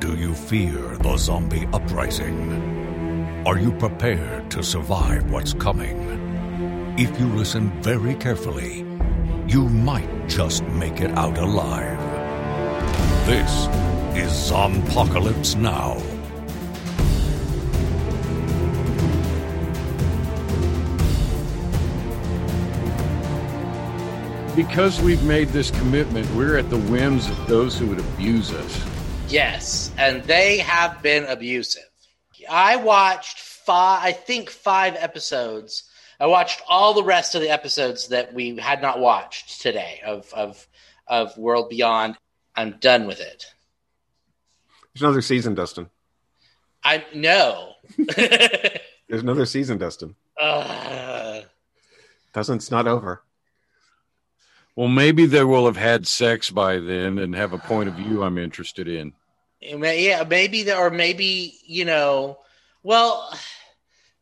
Do you fear the zombie uprising? Are you prepared to survive what's coming? If you listen very carefully, you might just make it out alive. This is Zompocalypse Now. Because we've made this commitment, we're at the whims of those who would abuse us. Yes, and they have been abusive. I watched five, I think five episodes. I watched all the rest of the episodes that we had not watched today of of of World Beyond. I'm done with it. There's another season, Dustin. I know. There's another season, Dustin. Ugh. Doesn't not over. Well, maybe they will have had sex by then and have a point of view I'm interested in. Yeah, maybe the, or maybe you know, well,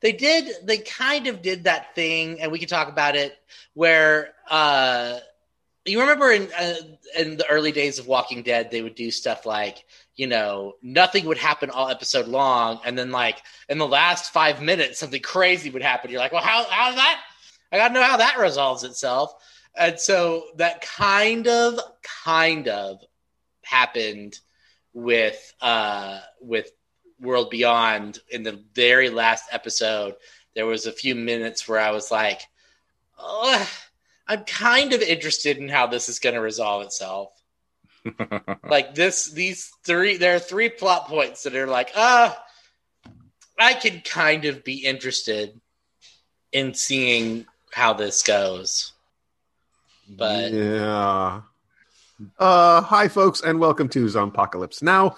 they did. They kind of did that thing, and we can talk about it. Where uh, you remember in uh, in the early days of Walking Dead, they would do stuff like you know nothing would happen all episode long, and then like in the last five minutes, something crazy would happen. You're like, well, how how's that? I got to know how that resolves itself. And so that kind of kind of happened with uh with World Beyond in the very last episode. There was a few minutes where I was like, oh, I'm kind of interested in how this is going to resolve itself. like this, these three, there are three plot points that are like, ah, I can kind of be interested in seeing how this goes. But yeah. Uh, hi, folks, and welcome to Zompocalypse Now,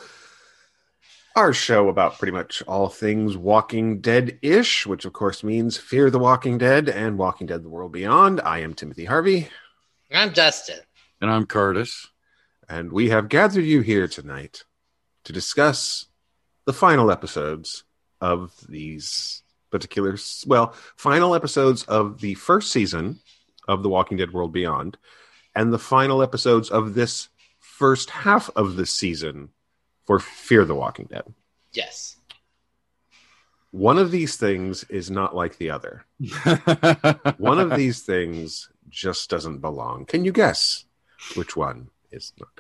our show about pretty much all things Walking Dead ish, which of course means Fear the Walking Dead and Walking Dead the World Beyond. I am Timothy Harvey, I'm Dustin. And I'm Curtis. and we have gathered you here tonight to discuss the final episodes of these particular, well, final episodes of the first season of The Walking Dead World Beyond, and the final episodes of this first half of the season for Fear the Walking Dead. Yes. One of these things is not like the other. One of these things just doesn't belong. Can you guess which one is not?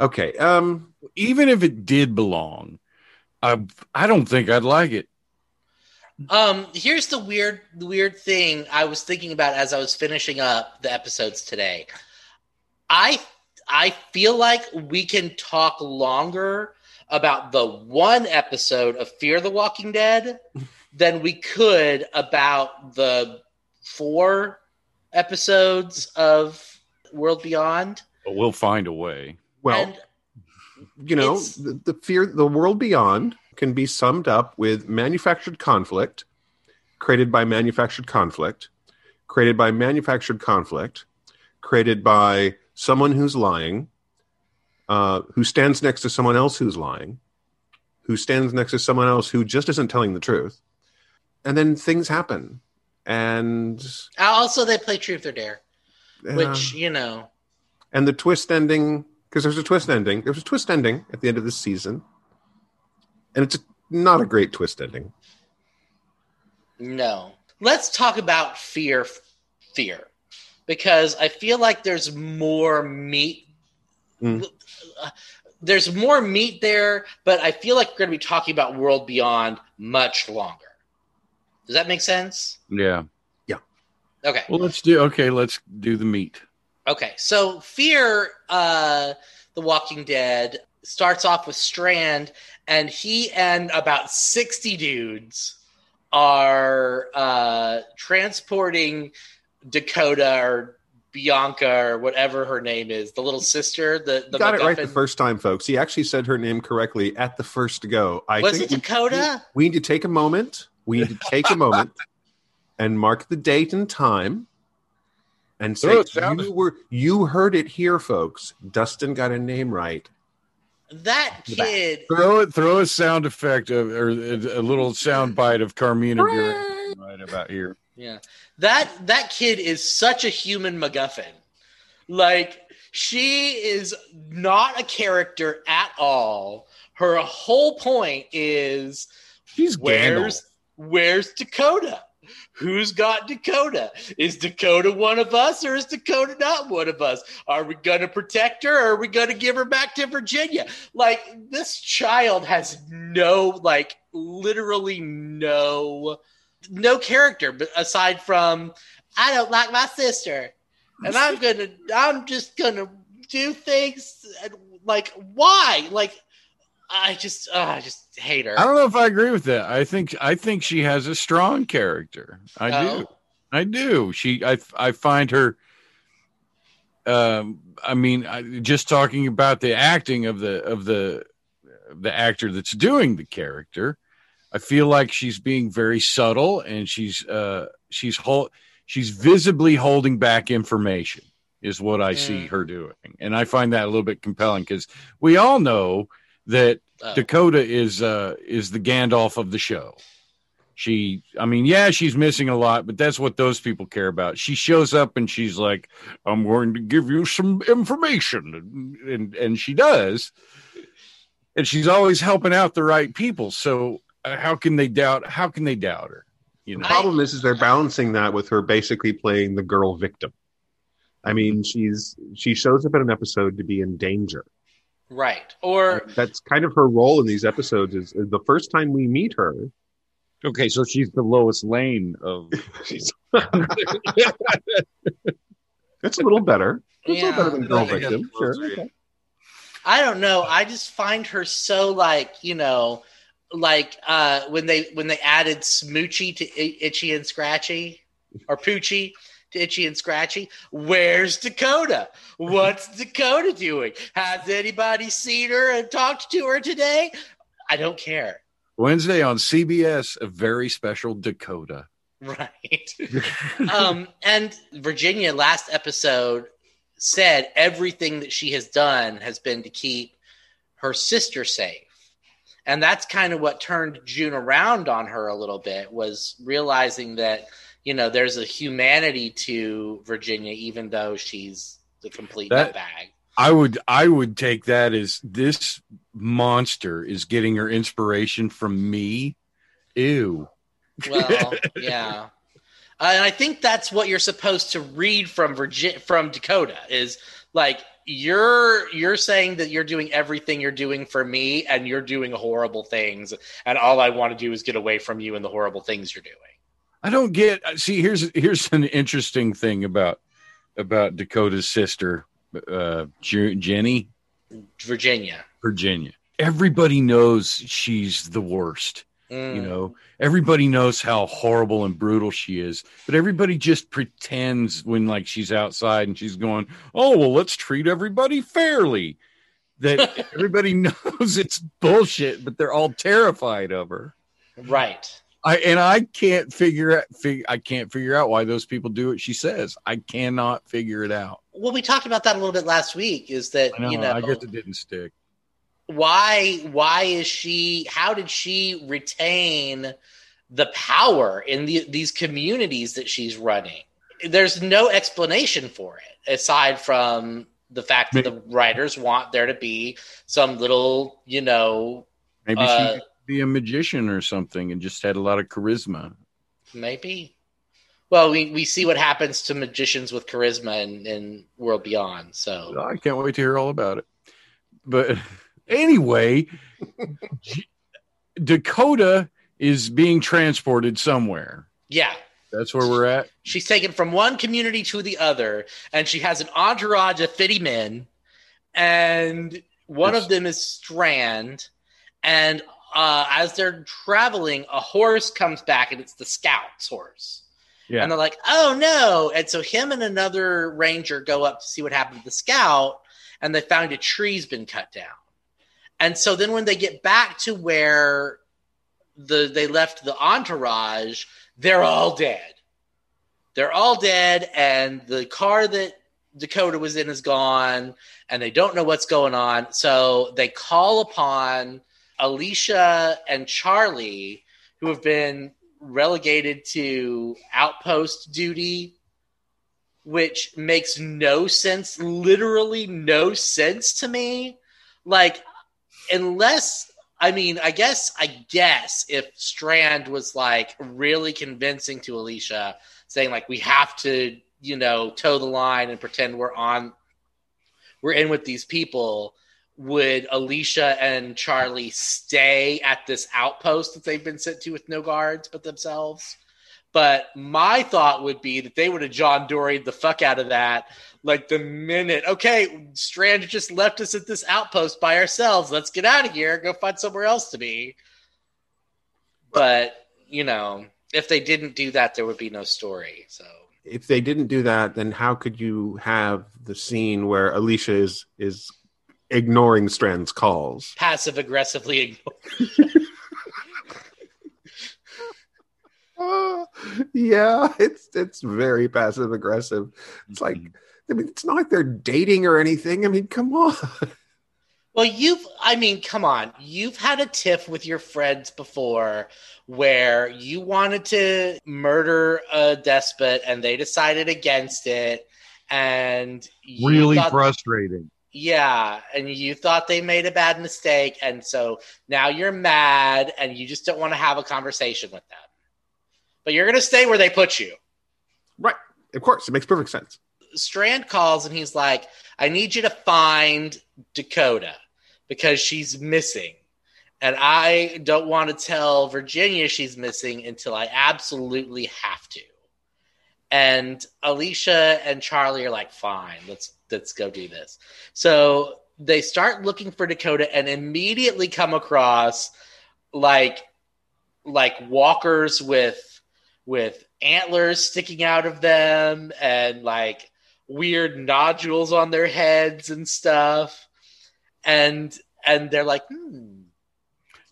Okay. Um, Even if it did belong, I I don't think I'd like it. Um, here's the weird, the weird thing I was thinking about as I was finishing up the episodes today. I I feel like we can talk longer about the one episode of Fear the Walking Dead than we could about the four episodes of World Beyond. But we'll find a way. well, and you know, the, the fear, the world beyond can be summed up with manufactured conflict, created by manufactured conflict, created by manufactured conflict, created by someone who's lying, uh, who stands next to someone else who's lying, who stands next to someone else who just isn't telling the truth, and then things happen, and also they play Truth or Dare, uh, which you know. and the twist ending because there's a twist ending. There's a twist ending at the end of this season, and it's not a great twist ending. No. Let's talk about fear fear. Because I feel like there's more meat Mm. uh, there's more meat there, but I feel like we're going to be talking about World Beyond much longer. Does that make sense? Yeah. Yeah. Okay. Well, let's do. Okay, let's do the meat. Okay, so Fear, uh, The Walking Dead, starts off with Strand, and he and about 60 dudes are uh, transporting Dakota or Bianca or whatever her name is, the little sister. The, the You got it right the first time, folks. He actually said her name correctly at the first go. I Was think it Dakota? We, we need to take a moment. We need to take a moment and mark the date and time, and say Throw a you were you heard it here, folks. Dustin got a name right. That kid, Throw it. Throw a sound effect of, or a little sound bite of Carmina Burana right about here. Yeah, that that kid is such a human MacGuffin. Like she is not a character at all. her whole point is She's where's where's Dakota? Who's got Dakota? Is Dakota one of us or is Dakota not one of us? Are we going to protect her or are we going to give her back to Virginia? Like, this child has no, like, literally no, no character aside from, I don't like my sister. And I'm to, I'm just going to do things. And, like, why? Like, I just, uh, I just hate her. I don't know if I agree with that. I think I think she has a strong character. I do. Oh. I do. She I I find her um I mean I, just talking about the acting of the of the the actor that's doing the character, I feel like she's being very subtle and she's uh she's hol- she's visibly holding back information is what I see Mm. her doing. And I find that a little bit compelling cuz we all know that Oh. Dakota is uh is the Gandalf of the show. She I mean, yeah, she's missing a lot, but that's what those people care about. She shows up and she's like, I'm going to give you some information. And and she does. And she's always helping out the right people. So Uh, how can they doubt how can they doubt her? You The problem is, is they're balancing that with her basically playing the girl victim. I mean, mm-hmm. she's she shows up in an episode to be in danger. Right. Or, That's kind of her role in these episodes. Is, is the first time we meet her, Okay, so she's the lowest lane of she's that's a little better. It's a little better than girl victim. Sure. Okay. I don't know. I just find her so like you know, like uh when they when they added Smoochie to Itchy and Scratchy or Poochie to Itchy and Scratchy. Where's Dakota? What's Dakota doing? Has anybody seen her and talked to her today? I don't care. Wednesday on CBS, a very special Dakota. Right. um, and Virginia last episode said everything that she has done has been to keep her sister safe. And that's kind of what turned June around on her a little bit was realizing that, you know, there's a humanity to Virginia, even though she's the complete That- nutbag. I would I would take that as this monster is getting her inspiration from me. Ew. Well, yeah. Uh, and I think that's what you're supposed to read from Virgin from Dakota is like you're you're saying that you're doing everything you're doing for me and you're doing horrible things and all I want to do is get away from you and the horrible things you're doing. I don't get see here's here's an interesting thing about about Dakota's sister uh Jenny Virginia. Virginia. Everybody knows she's the worst. Mm. you know everybody knows how horrible and brutal she is but everybody just pretends when like she's outside and she's going oh well let's treat everybody fairly that everybody knows it's bullshit but they're all terrified of her Right. i and i can't figure out fig, i can't figure out why those people do what she says i cannot figure it out Well, we talked about that a little bit last week is that know, you know i guess it didn't stick why why is she how did she retain the power in the, these communities that she's running? There's no explanation for it aside from the fact that the writers want there to be some little you know maybe Uh, she be a magician or something and just had a lot of charisma. Maybe. Well we, we see what happens to magicians with charisma in, in world beyond so. I can't wait to hear all about it. But anyway, Dakota is being transported somewhere. yeah That's where we're at. She's taken from one community to the other, and she has an entourage of fitty men, and one Yes. of them is Strand. And uh, as they're traveling, a horse comes back, and it's the scout's horse. Yeah. And they're like, "Oh no!" And so him and another ranger go up to see what happened to the scout, and they found a tree's been cut down. And so then when they get back to where the they left the entourage, they're all dead. They're all dead, and the car that Dakota was in is gone, and they don't know what's going on. So they call upon Alicia and Charlie, who have been relegated to outpost duty, which makes no sense, literally no sense to me. Like, unless I mean, I guess, I guess if Strand was like really convincing to Alicia, saying like we have to, you know, toe the line and pretend we're on, we're in with these people. Would Alicia and Charlie stay at this outpost that they've been sent to with no guards but themselves? But my thought would be that they would have John Dorie'd the fuck out of that. Like the minute, okay, Strand just left us at this outpost by ourselves. Let's get out of here. Go find somewhere else to be. But, you know, if they didn't do that, there would be no story. So If they didn't do that, then how could you have the scene where Alicia is is ignoring Strand's calls? passive aggressively ignore. Uh, yeah, it's it's very passive aggressive. It's like I mean, it's not like they're dating or anything. I mean, come on. Well, you've, I mean, come on. You've had a tiff with your friends before where you wanted to murder a despot and they decided against it. And Really thought- frustrating. Yeah. And you thought they made a bad mistake. And so now you're mad and you just don't want to have a conversation with them. But you're going to stay where they put you. Right. Of course, it makes perfect sense. Strand calls and he's like, I need you to find Dakota because she's missing. And I don't want to tell Virginia she's missing until I absolutely have to. And Alicia and Charlie are like, fine, let's let's go do this. So they start looking for Dakota and immediately come across like like walkers with with antlers sticking out of them and like weird nodules on their heads and stuff. And and they're like hmm.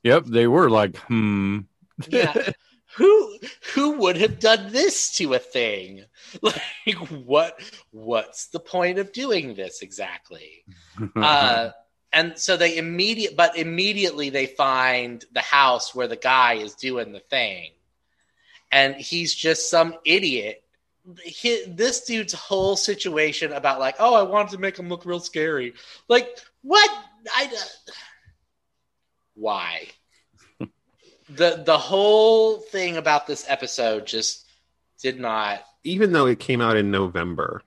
Yep, they were like, hmm. yeah. Who who would have done this to a thing? Like what what's the point of doing this exactly? Uh and so they immediate but immediately they find the house where the guy is doing the thing and he's just some idiot. Hi this dude's whole situation about like oh i wanted to make him look real scary. Like what? I why? The the whole thing about this episode just did not Even though it came out in November,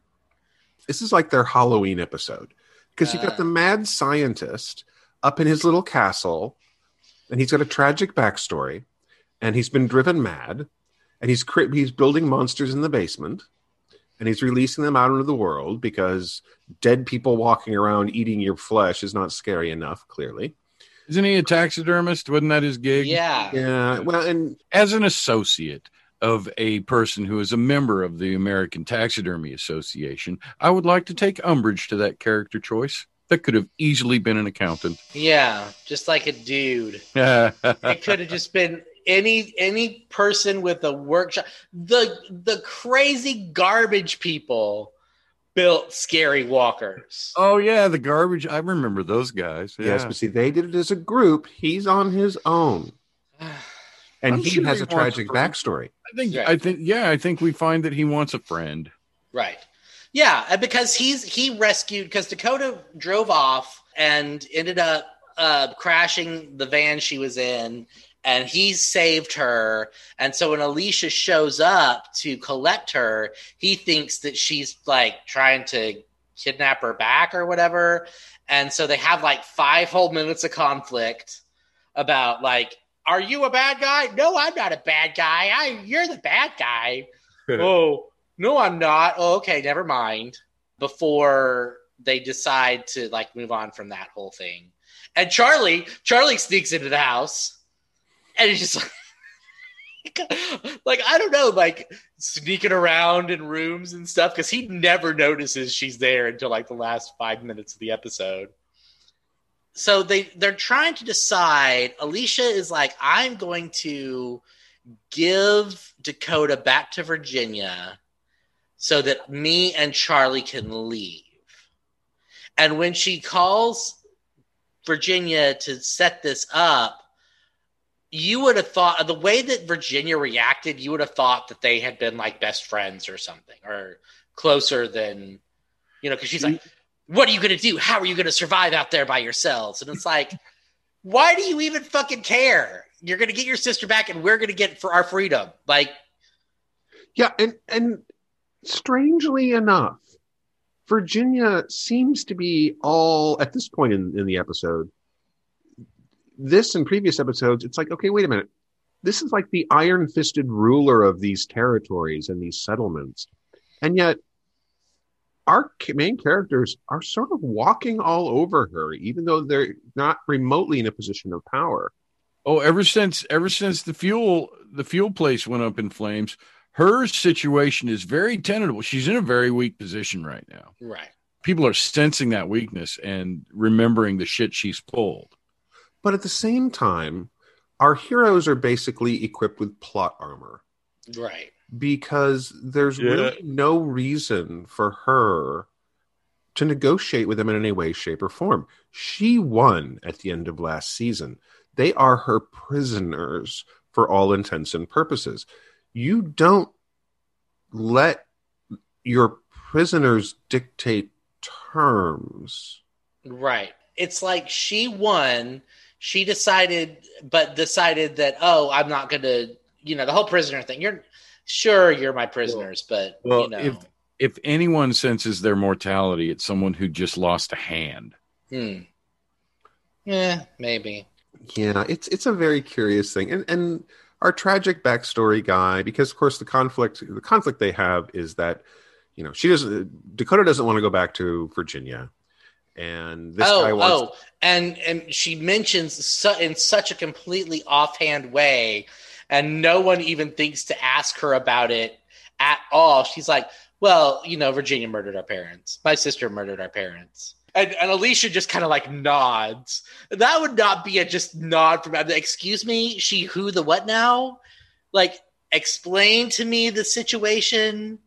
this is like their Halloween episode. Because you Uh. got the mad scientist up in his little castle, and he's got a tragic backstory, and he's been driven mad, and he's cre- he's building monsters in the basement, and he's releasing them out into the world because dead people walking around eating your flesh is not scary enough. Clearly, Isn't he a taxidermist? Wasn't that his gig? yeah yeah. Well, and As an associate of a person who is a member of the American Taxidermy Association, I would like to take umbrage to that character choice. That could have easily been an accountant. yeah just like a dude Yeah. it could have just been any any person with a workshop the the crazy garbage people built scary walkers oh yeah, the garbage. I remember those guys. Yeah. yes, but see, they did it as a group. He's on his own, and I'm he sure has he a tragic to- backstory. I think. Right. I think. Yeah, I think we find that he wants a friend. right yeah because he's he rescued because dakota drove off and ended up uh crashing the van she was in and he saved her. And so when alicia shows up to collect her he thinks that she's like trying to kidnap her back or whatever. And so they have like five whole minutes of conflict about like are you a bad guy? No i'm not a bad guy. I you're the bad guy. Oh no i'm not. Oh okay never mind. Before they decide to like move on from that whole thing. And charlie charlie sneaks into the house and it's just like, like i don't know like sneaking around in rooms and stuff because he never notices she's there until like the last five minutes of the episode. So they they're trying to decide alicia is like i'm going to give dakota back to virginia so that me and charlie can leave. And when she calls virginia to set this up you would have thought the way that virginia reacted you would have thought that they had been like best friends or something or closer than you know because she's like what are you going to do how are you going to survive out there by yourselves and it's like why do you even fucking care? You're gonna get your sister back, and we're gonna get for our freedom. Like, Yeah, and and strangely enough, Virginia seems to be all at this point in, in the episode. This and previous episodes, it's like, okay, wait a minute. This is like the iron fisted ruler of these territories and these settlements. And yet, our main characters are sort of walking all over her, even though they're not remotely in a position of power. Oh, ever since ever since the fuel the fuel place went up in flames, her situation is very tenable. She's in a very weak position right now. right? People are sensing that weakness and remembering the shit she's pulled. But at the same time, our heroes are basically equipped with plot armor. Right. because there's Yeah. really no reason for her to negotiate with them in any way, shape, or form. She won at the end of last season. They are her prisoners for all intents and purposes. You don't let your prisoners dictate terms. Right. It's like she won. She decided, but decided that, oh, I'm not going to, you know, the whole prisoner thing. You're sure you're my prisoners, but, well, you know, if- If anyone senses their mortality, it's someone who just lost a hand. hmm. Yeah, maybe. Yeah, it's it's a very curious thing, and and our tragic backstory guy, because of course the conflict the conflict they have is that you know she doesn't Dakota doesn't want to go back to Virginia, and this oh, guy wants oh, and and she mentions su- in such a completely offhand way, and no one even thinks to ask her about it at all. She's like, "Well, you know, Virginia murdered our parents. My sister murdered our parents." And, and Alicia just kind of like nods. That would not be a just nod from. Uh, excuse me, she who the what now? Like, explain to me the situation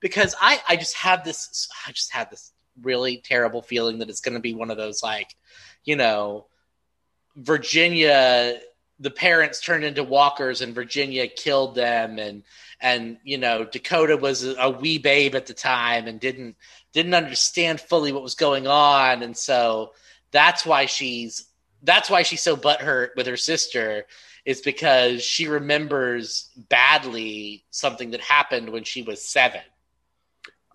because I I just have this I just have this really terrible feeling that it's going to be one of those like, you know, Virginia the parents turned into walkers and Virginia killed them and and you know Dakota was a, wee babe at the time and didn't didn't understand fully what was going on and so that's why she's that's why she's so butthurt with her sister is because she remembers badly something that happened when she was seven.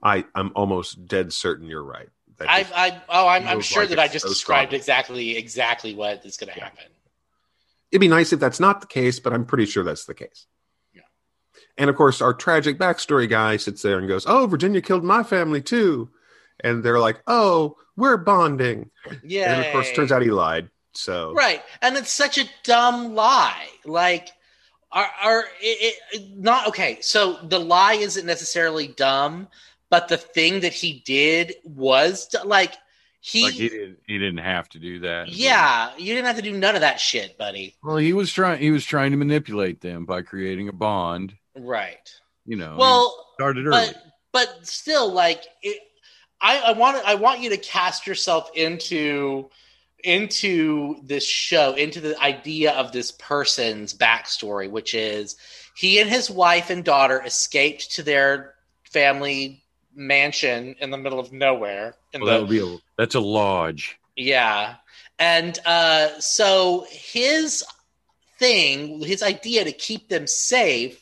I I'm almost dead certain you're right. I, I oh, I'm, I'm sure like that I just so described strong. exactly exactly what is going to Yeah. happen. it'd be nice if that's not the case, but I'm pretty sure that's the case. Yeah. And of course, our tragic backstory guy sits there and goes, "Oh, Virginia killed my family too," and they're like, "Oh, we're bonding." Yeah, And of course, turns out he lied. So right, and it's such a dumb lie. Like, are are it, it, not okay? So the lie isn't necessarily dumb, but the thing that he did was d- like he. like he didn't he didn't have to do that. yeah, you didn't have to do none of that shit, buddy. Well, he was trying he was trying to manipulate them by creating a bond. Right. You know, Well, started early. but but still like it, I, I want I want you to cast yourself into into this show into the idea of this person's backstory which is he and his wife and daughter escaped to their family mansion in the middle of nowhere in well, that the would be a that's a lodge. yeah. And uh, so his thing, his idea to keep them safe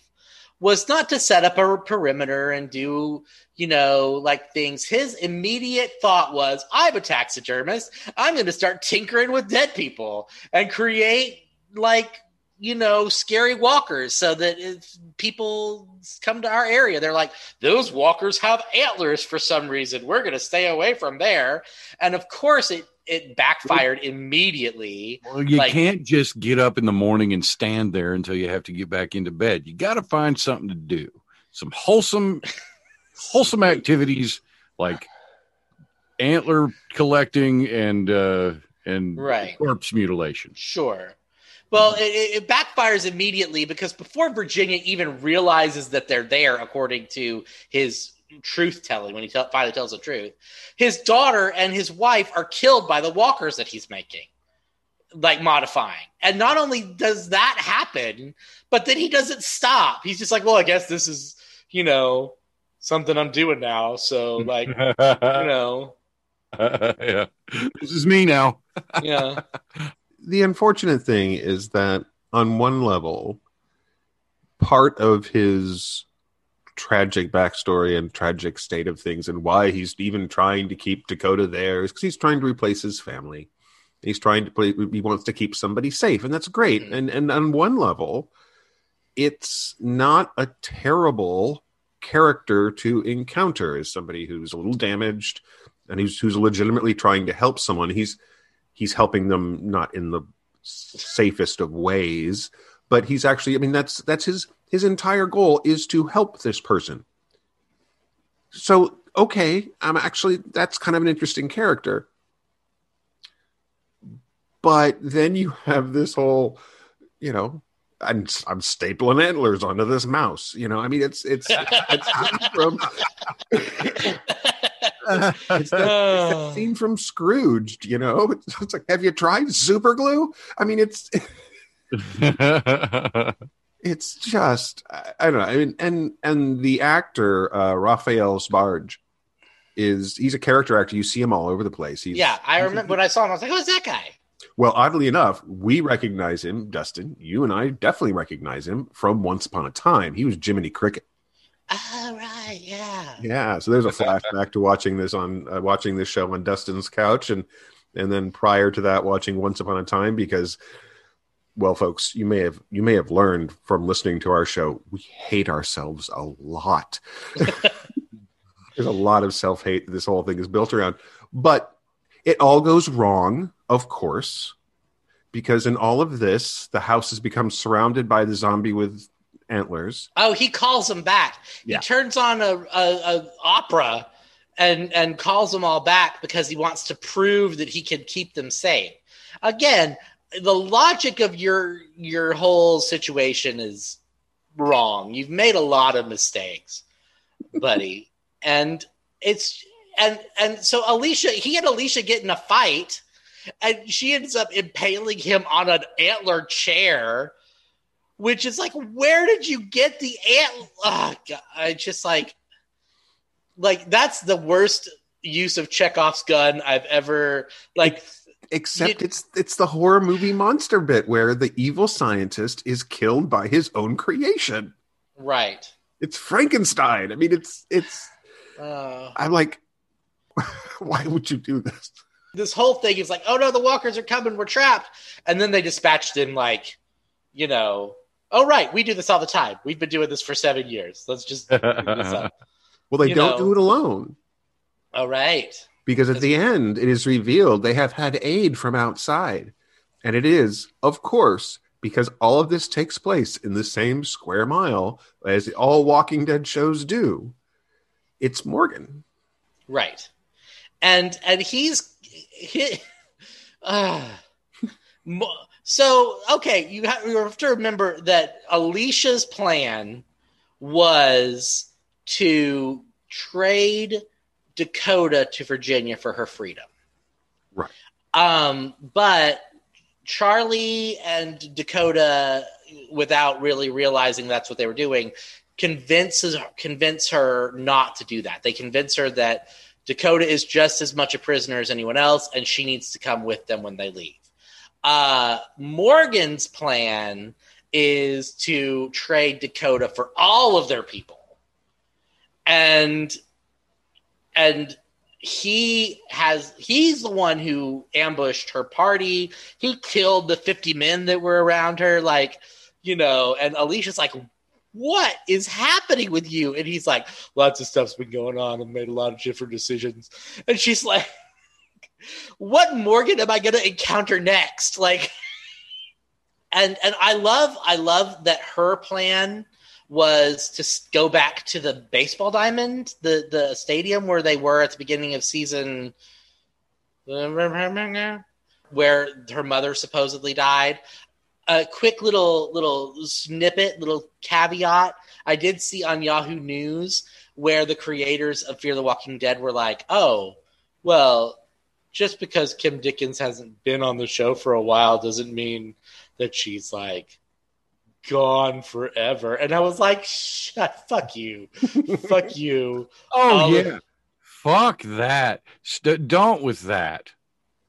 was not to set up a perimeter and do, you know, like things. His immediate thought was, I'm a taxidermist. I'm going to start tinkering with dead people and create like you know, scary walkers so that if people come to our area, they're like, those walkers have antlers for some reason. We're going to stay away from there. And of course, it, it backfired immediately. Well, you Like- can't just get up in the morning and stand there until you have to get back into bed. You got to find something to do. Some wholesome, wholesome activities like antler collecting and uh, and Right. corpse mutilation. Sure. Well, it, it backfires immediately because before Virginia even realizes that they're there, according to his truth telling, when he tell, finally tells the truth, his daughter and his wife are killed by the walkers that he's making, like modifying. And not only does that happen, but then he doesn't stop. He's just like, well, I guess this is, you know, something I'm doing now. So, like, you know, yeah. This is me now. yeah. the unfortunate thing is that on one level, part of his tragic backstory and tragic state of things and why he's even trying to keep Dakota there is because he's trying to replace his family. He's trying to play, he wants to keep somebody safe, and that's great. Mhm. And and on one level, it's not a terrible character to encounter as somebody who's a little damaged and who's who's legitimately trying to help someone. He's he's helping them not in the safest of ways, but he's actually I mean that's that's his his entire goal is to help this person. So, okay, I'm actually that's kind of an interesting character. But then you have this whole, you know, I'm I'm stapling antlers onto this mouse. You know, I mean, it's it's it's from it's that, it's that scene from Scrooged. You know, it's, it's like, have you tried super glue? I mean, it's it's just I, I don't know. I mean, and and the actor uh, Raphael Sbarge is he's a character actor. You see him all over the place. He's, yeah, I remember when I saw him. I was like, "Who's that guy?" Well, oddly enough, we recognize him, Dustin. You and I definitely recognize him from Once Upon a Time. He was Jiminy Cricket. Oh right, yeah. Yeah, so there's a flashback to watching this on uh, watching this show on Dustin's couch, and and then prior to that, watching Once Upon a Time because, well, folks, you may have you may have learned from listening to our show, we hate ourselves a lot. there's a lot of self hate that this whole thing is built around, but it all goes wrong, of course, because in all of this, the house has become surrounded by the zombie with antlers. Oh, he calls them back. Yeah. He turns on a, a, a opera and and calls them all back because he wants to prove that he can keep them safe. Again, the logic of your your whole situation is wrong. You've made a lot of mistakes, buddy. and it's and and so Alicia, he and Alicia get in a fight, and she ends up impaling him on an antler chair which is like, where did you get the ant? Oh, God. I just like, like that's the worst use of Chekhov's gun I've ever like. Except it's it's the horror movie monster bit where the evil scientist is killed by his own creation. Right. It's Frankenstein. I mean, it's it's. Uh, I'm like, why would you do this? this whole thing is like, oh no, the walkers are coming, we're trapped, and then they dispatched in like, you know, oh right, we do this all the time. We've been doing this for seven years. Let's just pick this up. Well, they You don't know. do it alone All right. because at the end it is revealed they have had aid from outside, and it is, of course, because all of this takes place in the same square mile as all Walking Dead shows do. It's Morgan. Right. And and he's he, uh, mo- so okay, you have, you have to remember that Alicia's plan was to trade Dakota to Virginia for her freedom. Right. Um but Charlie and Dakota without really realizing that's what they were doing convinces convince her not to do that. They convince her that Dakota is just as much a prisoner as anyone else, and she needs to come with them when they leave. Uh, Morgan's plan is to trade Dakota for all of their people, and and he has he's the one who ambushed her party. He killed the fifty men that were around her, like you know. And Alicia's like, what is happening with you? And he's like, lots of stuff's been going on. I've made a lot of different decisions. And she's like, what Morgan am I going to encounter next? Like, and and I love I love that her plan was to go back to the baseball diamond, the the stadium where they were at the beginning of season, where her mother supposedly died a quick little little snippet, little caveat. I did see on Yahoo News where the creators of Fear the Walking Dead were like, "Oh, well, just because Kim Dickens hasn't been on the show for a while doesn't mean that she's like gone forever." And I was like, "Shut, fuck you, fuck you." Oh All yeah, of- fuck that. St- don't with that.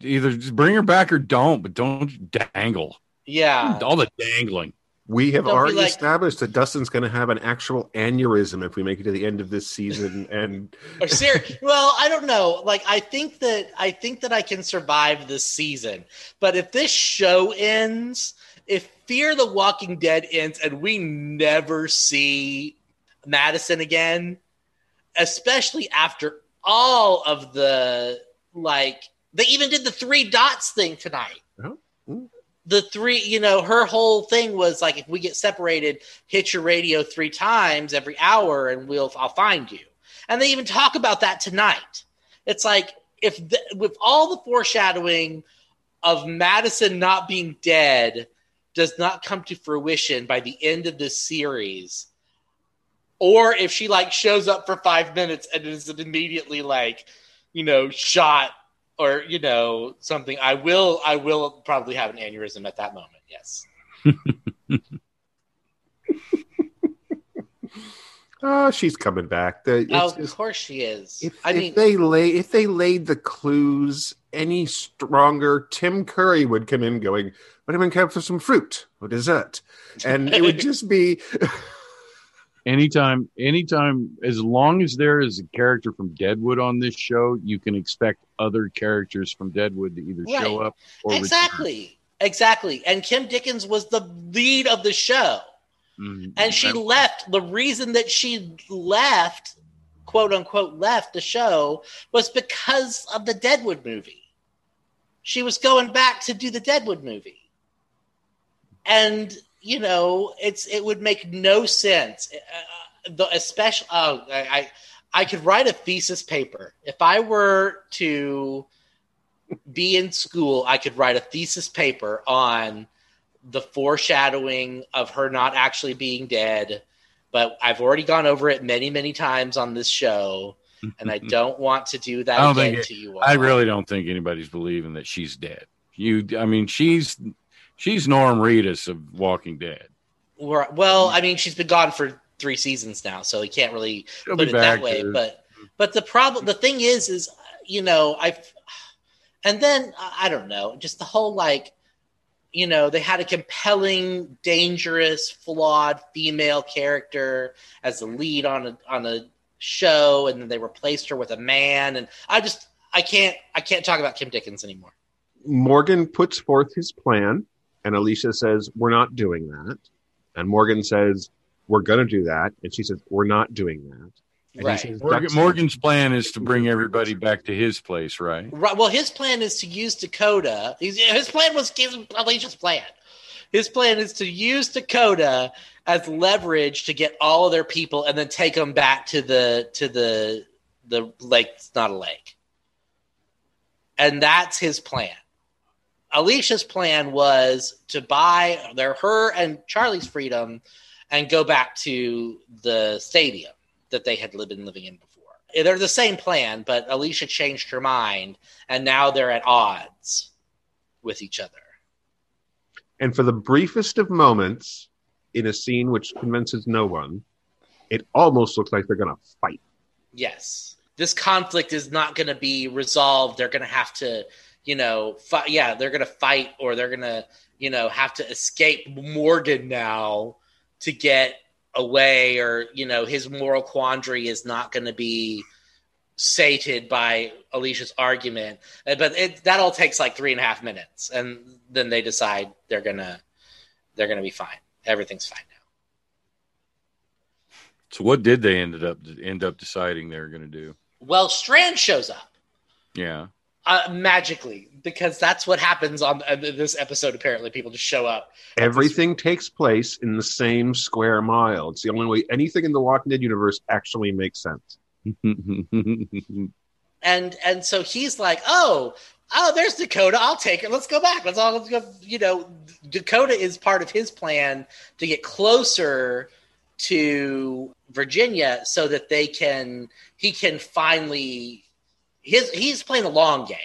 either just bring her back or don't, but don't dangle. Yeah. All the dangling. We have Don't already like- established that Dustin's going to have an actual aneurysm if we make it to the end of this season. And Or well, I don't know. Like I think that I think that I can survive this season. But if this show ends, if Fear the Walking Dead ends and we never see Madison again, especially after all of the like they even did the three dots thing tonight. Oh. The three, you know, her whole thing was like if we get separated, hit your radio three times every hour and we'll I'll find you. And they even talk about that tonight. It's like if the, with all the foreshadowing of Madison not being dead does not come to fruition by the end of this series, or if she like shows up for five minutes and is immediately like, you know, shot or you know something, I will I will probably have an aneurysm at that moment. Yes. oh, she's coming back. The, it's Oh, of course she is. if, I if mean, they lay if they laid the clues any stronger, Tim Curry would come in going, "Would anyone care for some fruit or dessert?" And it would just be Anytime, anytime, as long as there is a character from Deadwood on this show, you can expect other characters from Deadwood to either show up or return. exactly, exactly. And Kim Dickens was the lead of the show. Mhm. and she left the reason that she left quote unquote left the show was because of the deadwood movie she was going back to do the deadwood movie and you know it's it would make no sense uh, the especially oh I, I i could write a thesis paper if i were to be in school i could write a thesis paper on the foreshadowing of her not actually being dead, but I've already gone over it many, many times on this show, and I don't want to do that again it- to you all. I really don't think anybody's believing that she's dead. You, I mean, she's she's Norm Reedus of Walking Dead. Well, I mean, she's been gone for three seasons now, so you can't really She'll put it that way. dude. But but the problem, the thing is, is you know, I've and then I I don't know, just the whole like, you know, they had a compelling, dangerous, flawed female character as the lead on a on a show, and then they replaced her with a man, and I just I can't I can't talk about Kim Dickens anymore. Morgan puts forth his plan, and Alicia says, We're not doing that. And Morgan says, We're going to do that. And she says, We're not doing that. And Right. says, Morgan, Morgan's plan is to bring everybody back to his place, right? Right. Well, his plan is to use Dakota. He's, his plan was his, Alicia's plan. His plan is to use Dakota as leverage to get all of their people and then take them back to the to the the lake. It's not a lake, and that's his plan. Alicia's plan was to buy their her and Charlie's freedom and go back to the stadium that they had been living in before. They're the same plan, but Alicia changed her mind, and now they're at odds with each other. And for the briefest of moments in a scene which convinces no one, it almost looks like they're going to fight. Yes, this conflict is not going to be resolved. They're going to have to, you know, fi- yeah, they're going to fight, or they're going to, you know, have to escape Morgan now to get away, or you know, his moral quandary is not going to be sated by Alicia's argument. Uh, But it, that all takes like three and a half minutes, and then they decide they're gonna they're gonna be fine. Everything's fine now. So, what did they ended up end up deciding they were going to do? Well, Strand shows up. Yeah, uh, magically because that's what happens on uh, this episode. Apparently, people just show up. Everything takes place in the same square mile. It's the only way anything in the Walking Dead universe actually makes sense. and and so he's like, "Oh, oh, there's Dakota. I'll take it. Let's go back. Let's all let's go." You know, Dakota is part of his plan to get closer to Virginia so that they can he can finally his he's playing a long game.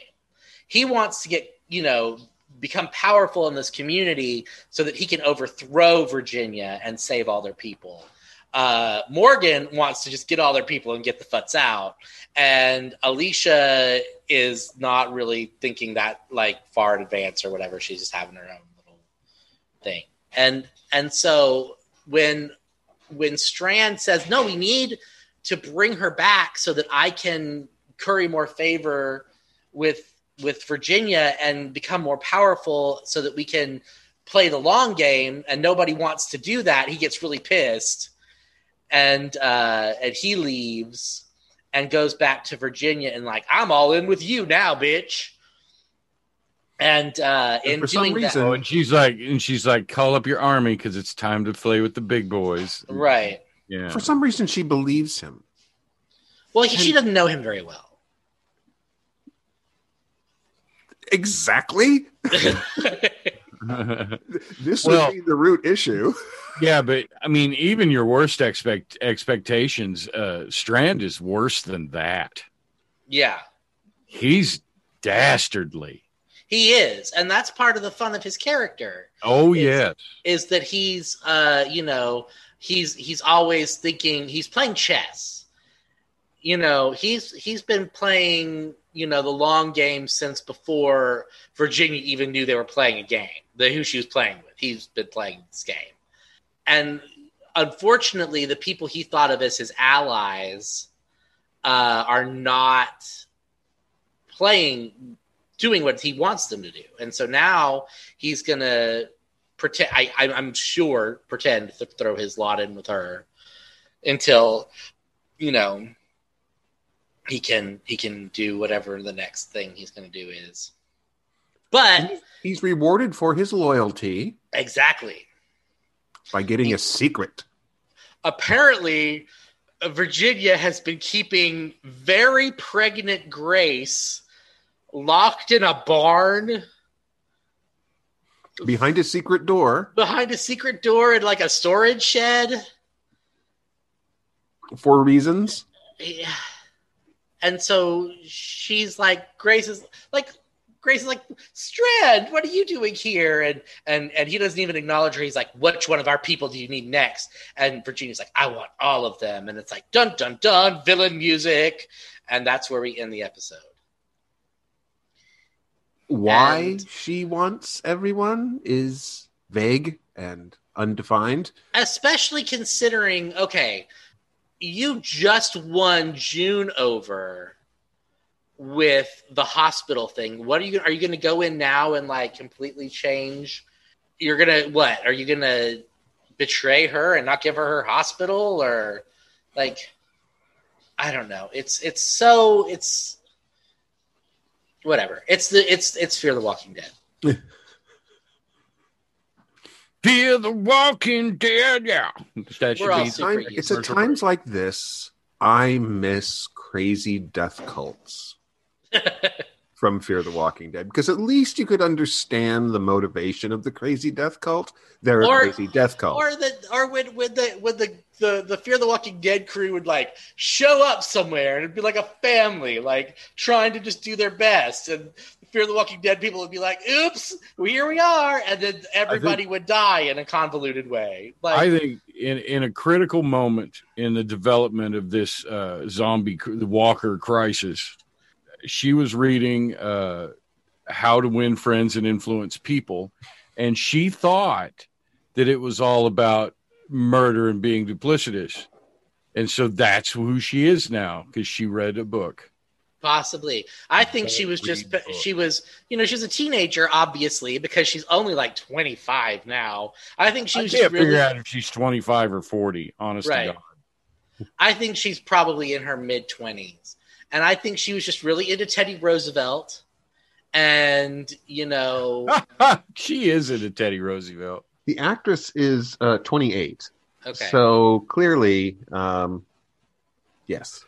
He wants to get you know become powerful in this community so that he can overthrow Virginia and save all their people. uh, Morgan wants to just get all their people and get the futs out, and Alicia is not really thinking that like far in advance or whatever. She's just having her own little thing, and and so when when Strand says no, we need to bring her back so that I can curry more favor with with Virginia and become more powerful so that we can play the long game and nobody wants to do that he gets really pissed and uh and he leaves and goes back to Virginia and like I'm all in with you now bitch and uh And in for some reason- Oh, and she's like, and she's like, call up your army because it's time to play with the big boys. right Yeah. For some reason, she believes him. well he, she doesn't know him very well Exactly. This Well- would be the root issue. yeah, but I mean, even your worst expect expectations, uh, Strand is worse than that. yeah He's dastardly. he is and that's part of the fun of his character Oh It's- yes. is that he's uh you know he's he's always thinking he's playing chess you know he's he's been playing you know the long game since before virginia even knew they were playing a game the who she was playing with. He's been playing this game. And unfortunately the people he thought of as his allies uh, are not playing doing what he wants them to do. And so now he's gonna pretend I, i'm sure pretend to throw his lot in with her until you know he can he can do whatever the next thing he's going to do is but He's rewarded for his loyalty exactly by getting a secret. apparently uh, virginia has been keeping very pregnant grace locked in a barn Behind a secret door behind a secret door in like a storage shed for reasons. Yeah. And so she's like, Grace is like, Grace is like, Strand, what are you doing here? And and and he doesn't even acknowledge her. He's like, which one of our people do you need next? And Virginia's like, I want all of them. And it's like, dun dun dun, villain music, and that's where we end the episode. Why And- she wants everyone is vague and undefined. Especially considering, okay, you just won June over with the hospital thing. What are you are you gonna go in now and like completely change? You're gonna what? Are you gonna betray her and not give her her hospital or like I don't know. It's it's so it's whatever. It's the it's it's Fear the Walking Dead. Fear the Walking Dead. Yeah, that We're be- Time- it's at times like this I miss crazy death cults from Fear the Walking Dead because at least you could understand the motivation of the crazy death cult. They're Or- a crazy death cult. Or the or when when the when the, the the Fear the Walking Dead crew would like show up somewhere and it'd be like a family, like trying to just do their best, and the Fear the Walking Dead people would be like, "Oops, here we are," and then everybody would die in a convoluted way. Like, I think in in a critical moment in the development of this uh, zombie the Walker crisis, she was reading uh, How to Win Friends and Influence People, and she thought that it was all about murder and being duplicitous, and so that's who she is now because she read a book. Possibly. I think she was just, book. she was, you know, she's a teenager, obviously, because she's only like 25 now. I think she I was can't just really, figure out if she's twenty five or forty. honestly. Right. God. I think she's probably in her mid 20s. And I think she was just really into Teddy Roosevelt. And, you know, she is into Teddy Roosevelt. The actress is uh, 28. okay. So clearly, um, yes.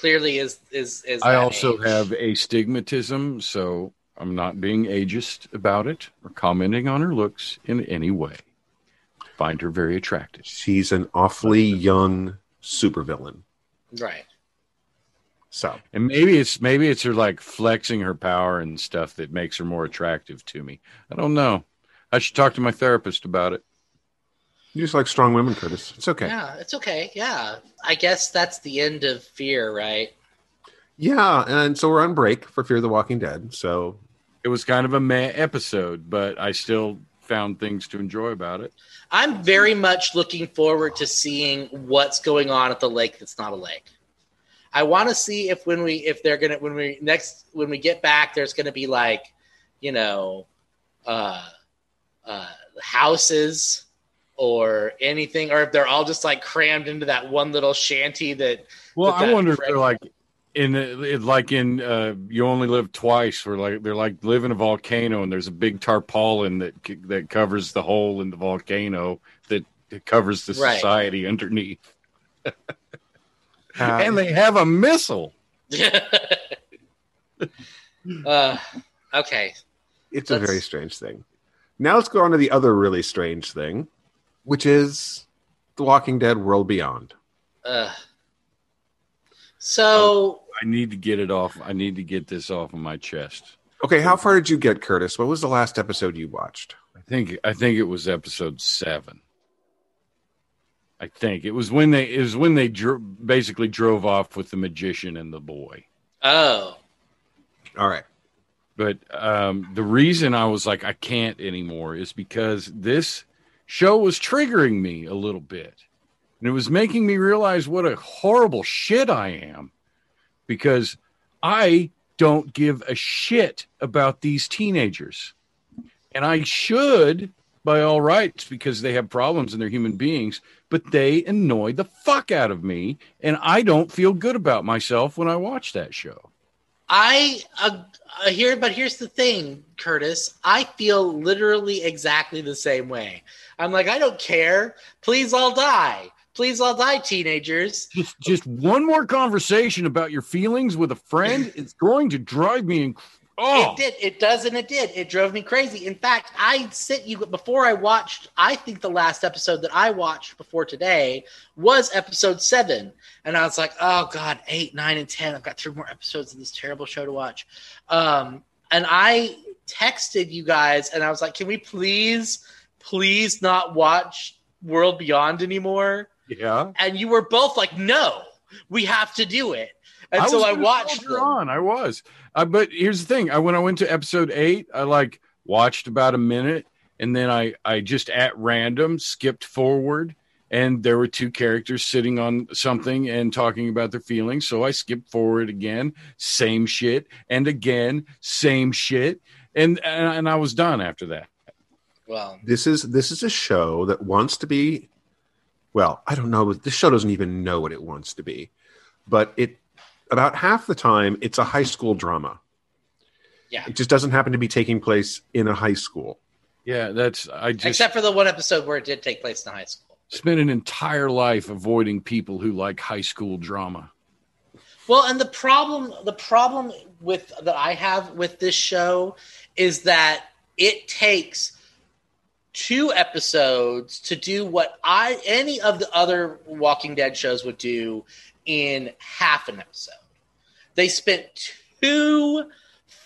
Clearly is, is, is, I also age. have astigmatism, so I'm not being ageist about it or commenting on her looks in any way. Find her very attractive. She's an awfully young supervillain. right. So And maybe it's maybe it's her like flexing her power and stuff that makes her more attractive to me. I don't know. I should talk to my therapist about it. You just like strong women, Curtis. It's okay. Yeah, it's okay. Yeah, I guess that's the end of Fear, right? Yeah, and so we're on break for Fear the Walking Dead. So It was kind of a meh episode, but I still found things to enjoy about it. I'm very much looking forward to seeing what's going on at the lake that's not a lake. I want to see if when we if they're gonna when we next when we get back, there's gonna be like, you know, uh, uh, houses or anything, or if they're all just like crammed into that one little shanty that. Well, that I that wonder if they're like in it- like in uh, you only live twice, where like they're like live in a volcano and there's a big tarpaulin that that covers the hole in the volcano that, that covers the Right. society underneath, uh, and they have a missile. uh, okay. it's a Let's- very strange thing. Now let's go on to the other really strange thing, which is The Walking Dead World Beyond. Uh, so I need to get it off. I need to get this off of my chest. Okay, how far did you get, Curtis? What was the last episode you watched? I think I think it was episode seven. I think it was when they it was when they dro- basically drove off with the magician and the boy. oh All right. But um, the reason I was like I can't anymore is because this show was triggering me a little bit, and it was making me realize what a horrible shit I am, because I don't give a shit about these teenagers, and I should by all rights because they have problems and they're human beings, but they annoy the fuck out of me, and I don't feel good about myself when I watch that show. I uh, uh, here, but here's the thing, Curtis. I feel literally exactly the same way. I'm like, I don't care. Please all die. Please all die, teenagers. just just one more conversation about your feelings with a friend it's going to drive me in oh It did. It does, and it did. It drove me crazy. In fact, I sent you before I watched. I think the last episode that I watched before today was episode seven, and I was like, "Oh God, eight, nine, and ten. I've got three more episodes of this terrible show to watch." Um, and I texted you guys, and I was like, "Can we please, please not watch World Beyond anymore?" yeah And you were both like, "No, we have to do it." And so I watched them. on i was uh, but here's the thing i when i went to episode eight i like watched about a minute and then i i just at random skipped forward and there were two characters sitting on something and talking about their feelings so i skipped forward again same shit and again same shit and and, and i was done after that Well, This is this is a show that wants to be well, I don't know, this show doesn't even know what it wants to be. But it about half the time it's a high school drama. Yeah. It just doesn't happen to be taking place in a high school. yeah that's i just except for the one episode where it did take place in high school. spent an entire life avoiding people who like high school drama. Well, and the problem the problem with that I have with this show is that it takes two episodes to do what I any of the other Walking Dead shows would do in half an episode. They spent two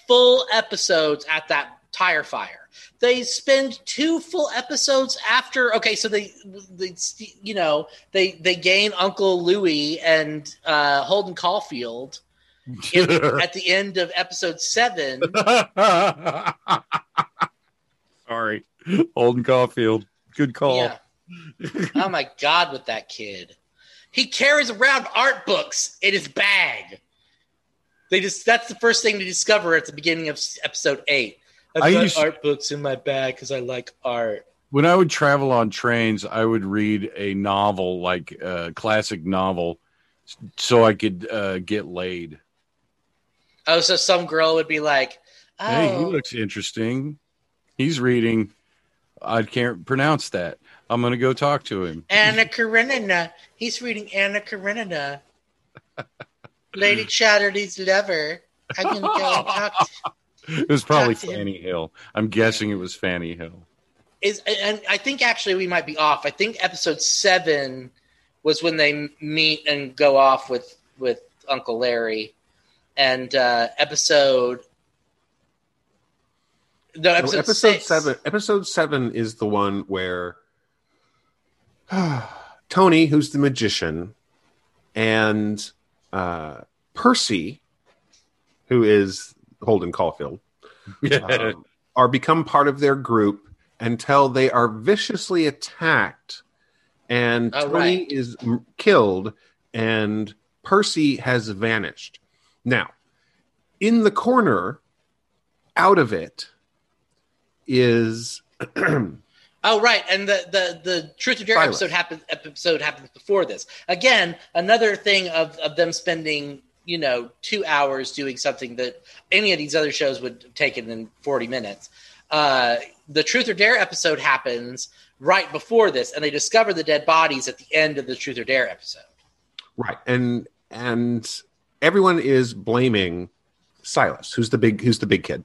full episodes at that tire fire. They spend two full episodes after. Okay, so they, they, you know, they they gain Uncle Louis and uh, Holden Caulfield in, at the end of episode seven. Sorry, Holden Caulfield. Good call. Yeah. oh my god, with that kid, he carries around art books in his bag. They just—that's the first thing to discover at the beginning of episode eight. I've I got used- art books in my bag because I like art. When I would travel on trains, I would read a novel, like a classic novel, so I could uh, get laid. Oh, so some girl would be like, "Oh, Hey, he looks interesting. He's reading. I can't pronounce that. I'm going to go talk to him. Anna Karenina. He's reading Anna Karenina. Lady Chatterley's lover. I'm gonna go and talk. To It was probably him. Fanny Hill. I'm guessing it was Fanny Hill. is and I think actually we might be off. I think episode seven was when they meet and go off with with Uncle Larry, and uh, episode no No, episode, episode six, seven. Episode seven is the one where Tony, who's the magician, and uh, Percy, who is Holden Caulfield, um, are become part of their group until they are viciously attacked, and Oh, Tony right. is m- killed, and Percy has vanished. Now, in the corner, out of it, is Oh right, and the the the Truth or Dare Silas. episode happens episode happens before this. Again, another thing of of them spending you know two hours doing something that any of these other shows would have taken in forty minutes. Uh, the Truth or Dare episode happens right before this, and they discover the dead bodies at the end of the Truth or Dare episode. right, and and everyone is blaming Silas, who's the big who's the big kid.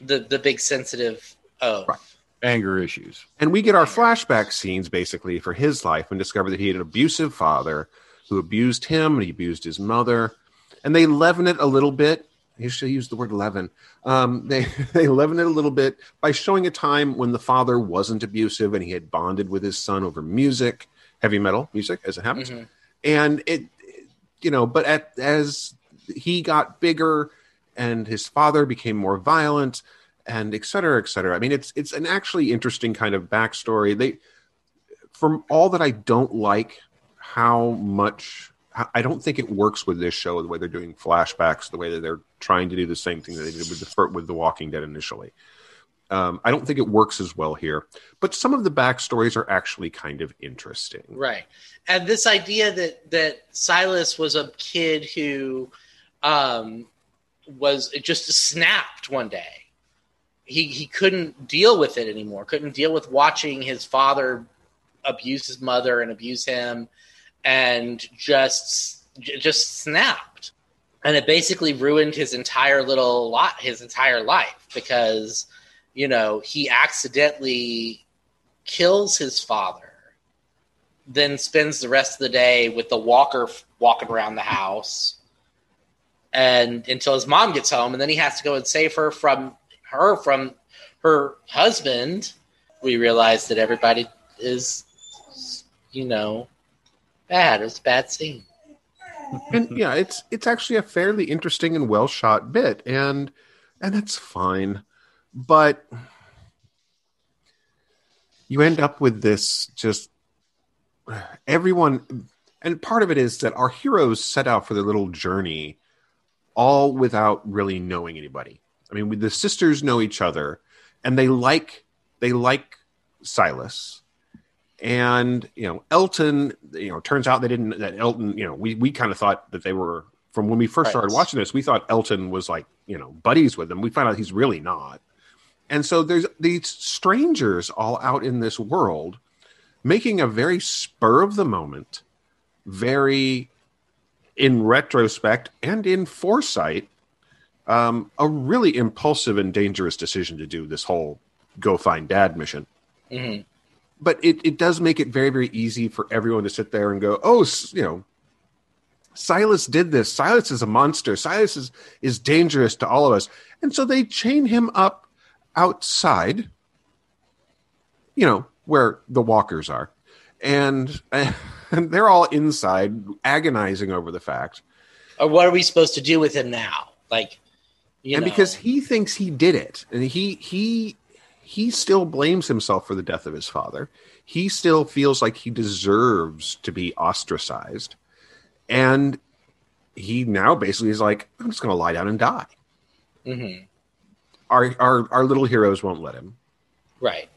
The the big sensitive. Oh, Right. Anger issues. And we get our flashback scenes basically for his life and discover that he had an abusive father who abused him and he abused his mother. And they leaven it a little bit. I should use the word leaven. Um, they they leaven it a little bit by showing a time when the father wasn't abusive and he had bonded with his son over music, heavy metal music, as it happens. Mhm. And it, you know, but at, as he got bigger and his father became more violent and et cetera, et cetera. I mean, it's it's an actually interesting kind of backstory. They, from all that I don't like, how much I don't think it works with this show the way they're doing flashbacks, the way that they're trying to do the same thing that they did with the with the Walking Dead initially. Um, I don't think it works as well here, but some of the backstories are actually kind of interesting. Right. And this idea that that Silas was a kid who um was just snapped one day. He he couldn't deal with it anymore. Couldn't deal with watching his father abuse his mother and abuse him and just just snapped. And it basically ruined his entire little lot his entire life because you know, he accidentally kills his father then spends the rest of the day with the walker walking around the house and until his mom gets home and then he has to go and save her from her from her husband we realize that everybody is you know bad it's a bad scene and yeah, it's it's actually a fairly interesting and well shot bit, and and that's fine. But you end up with this just everyone, and part of it is that our heroes set out for their little journey, all without really knowing anybody. I mean, the sisters know each other, and they like they like Silas. And you know elton you know turns out they didn't that elton you know we we kind of thought that they were from when we first Right. started watching this we thought elton was like you know buddies with them. We find out he's really not. And so there's these strangers all out in this world making a very spur of the moment very in retrospect and in foresight um, a really impulsive and dangerous decision to do this whole go find dad mission. Hmm but it, it does make it very very easy for everyone to sit there and go oh you know silas did this. Silas is a monster. Silas is, is dangerous to all of us. And so they chain him up outside you know where the walkers are. And, and they're all inside agonizing over the fact. Or what are we supposed to do with him now? Like you and know. because he thinks he did it and he he he still blames himself for the death of his father. He still feels like he deserves to be ostracized. And he now basically is like i'm just going to lie down and die. Mhm. our, our our little heroes won't let him. Right.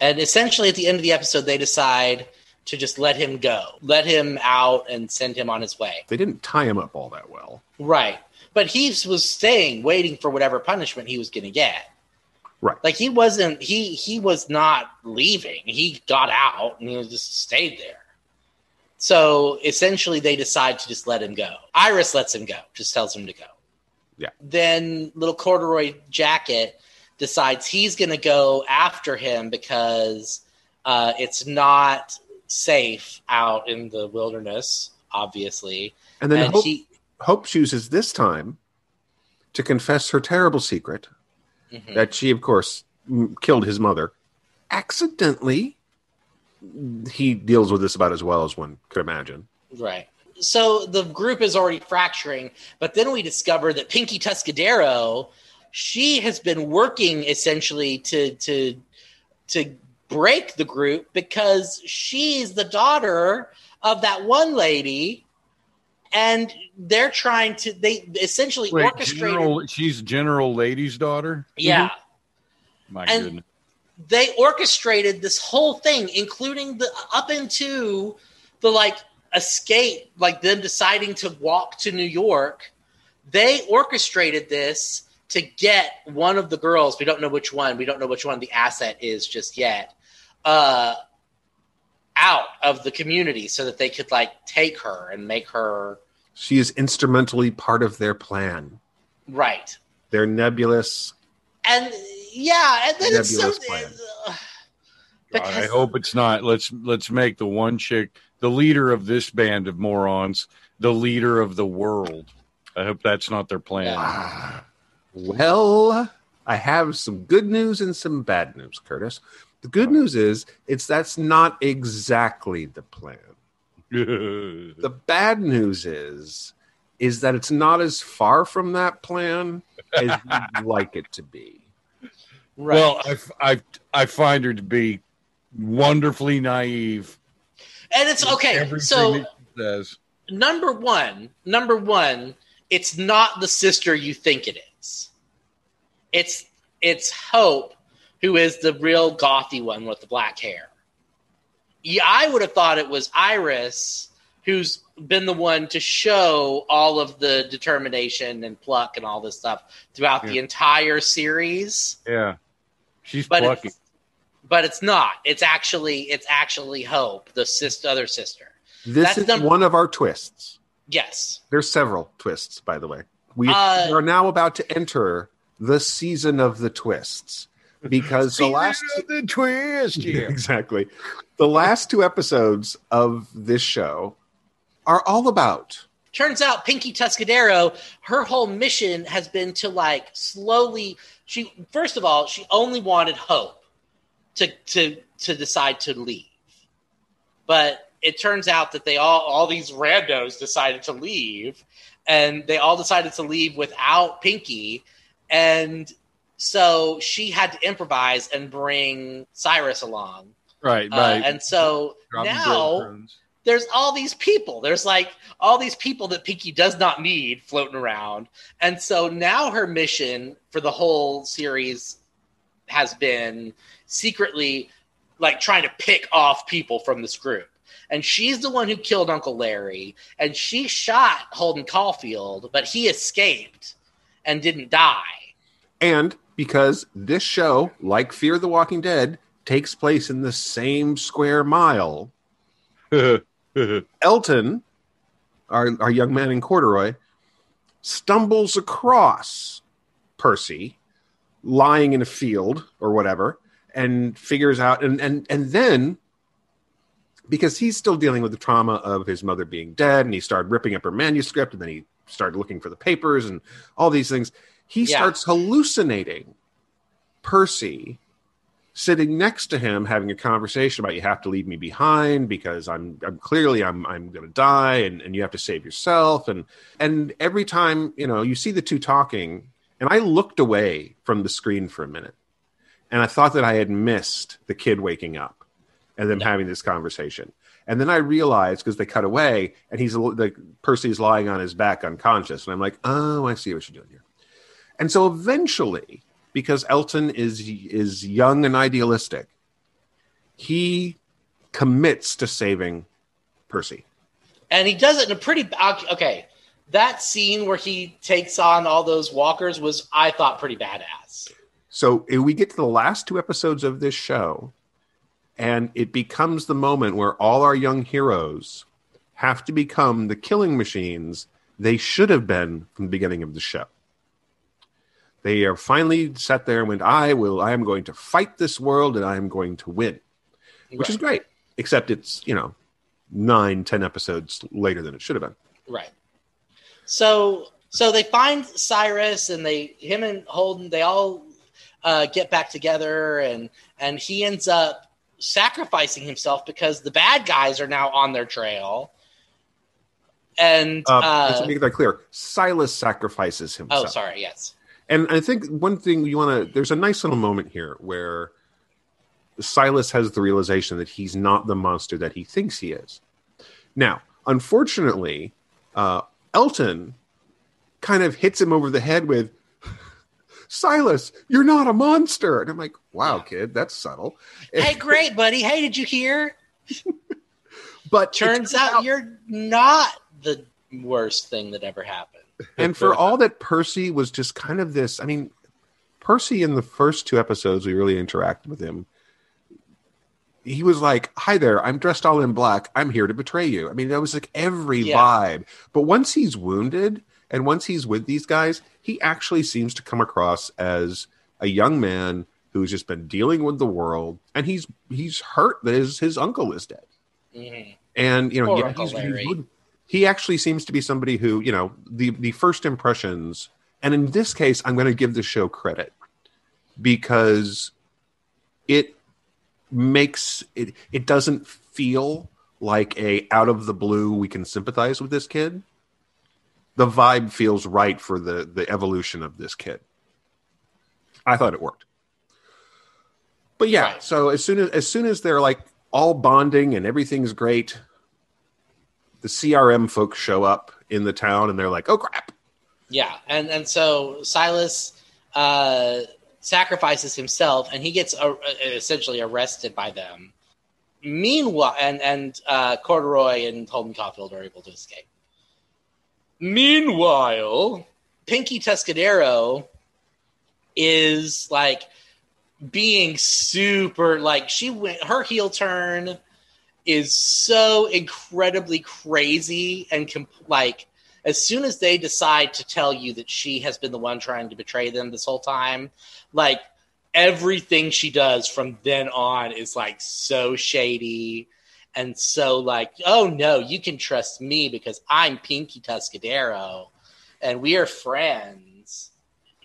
And essentially at the end of the episode they decide to just let him go let him out and send him on his way. They didn't tie him up all that well. Right. But he was staying, waiting for whatever punishment he was going to get. Right. Like he wasn't. He he was not leaving. He got out and he was just stayed there. So essentially, they decide to just let him go. Iris lets him go. Just tells him to go. Yeah. Then little corduroy jacket decides he's going to go after him because uh, it's not safe out in the wilderness. Obviously, and then and hope, he. Hope chooses this time to confess her terrible secret Mhm. that she of course m- killed his mother accidentally he deals with this about as well as one could imagine. Right. So the group is already fracturing, but then we discover that Pinky Tuscadero, she has been working essentially to to to break the group because she's the daughter of that one lady and they're trying to they essentially Wait, orchestrated General, she's General Lady's daughter. yeah My And- goodness. they orchestrated this whole thing, including the up into the like escape, like them deciding to walk to New York. They orchestrated this to get one of the girls. We don't know which one. We don't know which one the asset is just yet. Uh, out of the community so that they could like take her and make her She is instrumentally part of their plan. right. Their nebulous. And yeah, and then it's so. Nebulous plan. Uh, God, I hope it's not. Let's let's make the one chick the leader of this band of morons, the leader of the world. I hope that's not their plan. Ah. Well, I have some good news and some bad news, Curtis. The good news is it's that's not exactly the plan. The bad news is is that it's not as far from that plan as you'd like it to be. right. Well, I, I I find her to be wonderfully naive. and it's okay. So says. number one, number one, it's not the sister you think it is. It's it's Hope, who is the real gothy one with the black hair. Yeah, I would have thought it was Iris, who's been the one to show all of the determination and pluck and all this stuff throughout the entire series. Yeah, she's But plucky. it's, but it's not. It's actually it's actually Hope, the sis- other sister. This That's is number- one of our twists. Yes. There's several twists, by the way. We Uh, are now about to enter the season of the twists because the last the twist Yeah, exactly. The last two episodes of this show are all about turns out Pinky Tuscadero, her whole mission has been to like slowly. She first of all, she only wanted Hope to to to decide to leave, but it turns out that they all all these randos decided to leave, and they all decided to leave without Pinky, and so she had to improvise and bring Cyrus along, Right, uh, right. and so Dropping now there's all these people. There's like all these people that Pinky does not need floating around. And so now her mission for the whole series has been secretly like trying to pick off people from this group. And she's the one who killed Uncle Larry. And she shot Holden Caulfield, but he escaped and didn't die. and because this show, like Fear the Walking Dead, takes place in the same square mile, Elton, our, our young man in corduroy, stumbles across Percy lying in a field or whatever and figures out and and and then because he's still dealing with the trauma of his mother being dead and he started ripping up her manuscript and then he started looking for the papers and all these things he Yeah. starts hallucinating Percy sitting next to him having a conversation about you have to leave me behind because I'm I'm clearly I'm I'm going to die and and you have to save yourself. And and every time you know you see the two talking and I looked away from the screen for a minute and I thought that I had missed the kid waking up and them having this conversation. And then I realized because they cut away and he's the Percy's lying on his back unconscious and I'm like oh I see what you're doing here and so eventually because Elton is is young and idealistic, he commits to saving Percy. And he does it in a pretty okay. That scene where he takes on all those walkers was, I thought, pretty badass. So if we get to the last two episodes of this show, and it becomes the moment where all our young heroes have to become the killing machines they should have been from the beginning of the show. They are finally sat there and went, I will, I am going to fight this world and I am going to win. Which is great. Except it's, you know, nine, ten episodes later than it should have been. Right. So so they find Cyrus and they him and Holden they all uh, get back together and and he ends up sacrificing himself because the bad guys are now on their trail. And Uh, uh, let's make that clear. Silas sacrifices himself. oh, sorry, yes, And I think one thing you want to, there's a nice little moment here where Silas has the realization that he's not the monster that he thinks he is. Now, unfortunately, uh, Elton kind of hits him over the head with, Silas, you're not a monster. And I'm like, wow, kid, that's subtle. hey, great, buddy. Hey, did you hear? But it Turns out you're not the worst thing that ever happened. And for all that Percy was just kind of this, I mean, Percy in the first two episodes, we really interacted with him. He was like, Hi there, I'm dressed all in black. I'm here to betray you. I mean, that was like every Yeah. vibe. But once he's wounded and once he's with these guys, he actually seems to come across as a young man who's just been dealing with the world and he's he's hurt that his, his uncle is dead. Mhm. And you know, yeah, he's, he's. He actually seems to be somebody who, you know, the the first impressions. And in this case, I'm going to give the show credit because it makes it. It doesn't feel like a out of the blue we can sympathize with this kid. The vibe feels right for the the evolution of this kid. I thought it worked. But yeah, Right. so as soon as as soon as they're like all bonding and everything's great, the CRM folks show up in the town and they're like, "Oh crap!" Yeah, and and so Silas uh, sacrifices himself, and he gets uh, essentially arrested by them. Meanwhile, and and uh, Corduroy and Holden Caulfield are able to escape. Meanwhile, Pinky Tuscadero is like being super like she went her heel turn is so incredibly crazy and com- like as soon as they decide to tell you that she has been the one trying to betray them this whole time, like everything she does from then on is like so shady and so like, oh no, you can trust me because I'm Pinky Tuscadero and we are friends.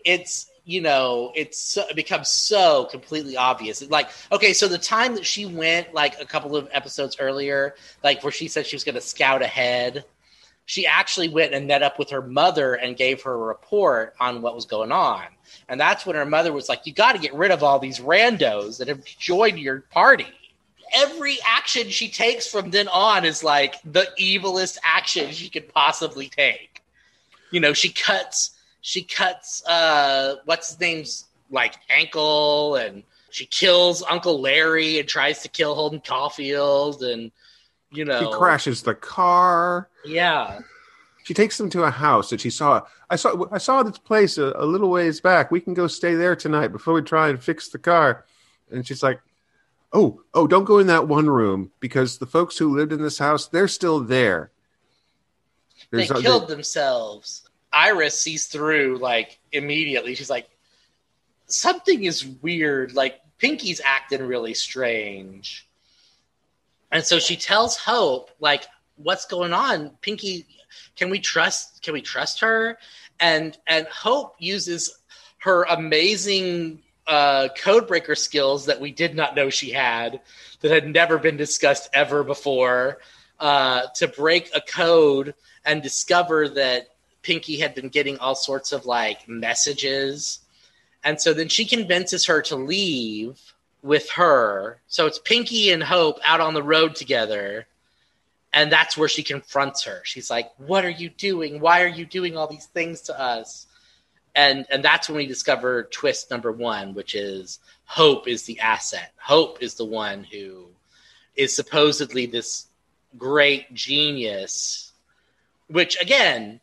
It's you know, it's so, it becomes so completely obvious. Like, okay, so the time that she went, like a couple of episodes earlier, like where she said she was going to scout ahead, she actually went and met up with her mother and gave her a report on what was going on. And that's when her mother was like, You got to get rid of all these randos that have joined your party. Every action she takes from then on is like the evilest action she could possibly take. You know, she cuts, she cuts, uh, what's his name's like ankle and she kills Uncle Larry and tries to kill Holden Caulfield and, you know, She crashes the car. Yeah. She takes them to a house that she saw. I saw. I saw this place a, a little ways back. We can go stay there tonight before we try and fix the car. And she's like, "Oh, oh, don't go in that one room because the folks who lived in this house, they're still there." they There's- killed themselves. Iris sees through like immediately. She's like, something is weird. Like Pinky's acting really strange. And so she tells Hope, like, what's going on? Pinky, can we trust can we trust her? And and Hope uses her amazing uh codebreaker skills that we did not know she had that had never been discussed ever before uh to break a code and discover that Pinky had been getting all sorts of like messages. And so then she convinces her to leave with her. So it's Pinky and Hope out on the road together. And that's where she confronts her. She's like, "What are you doing? Why are you doing all these things to us?" And and that's when we discover twist number 1, which is Hope is the asset. Hope is the one who is supposedly this great genius which again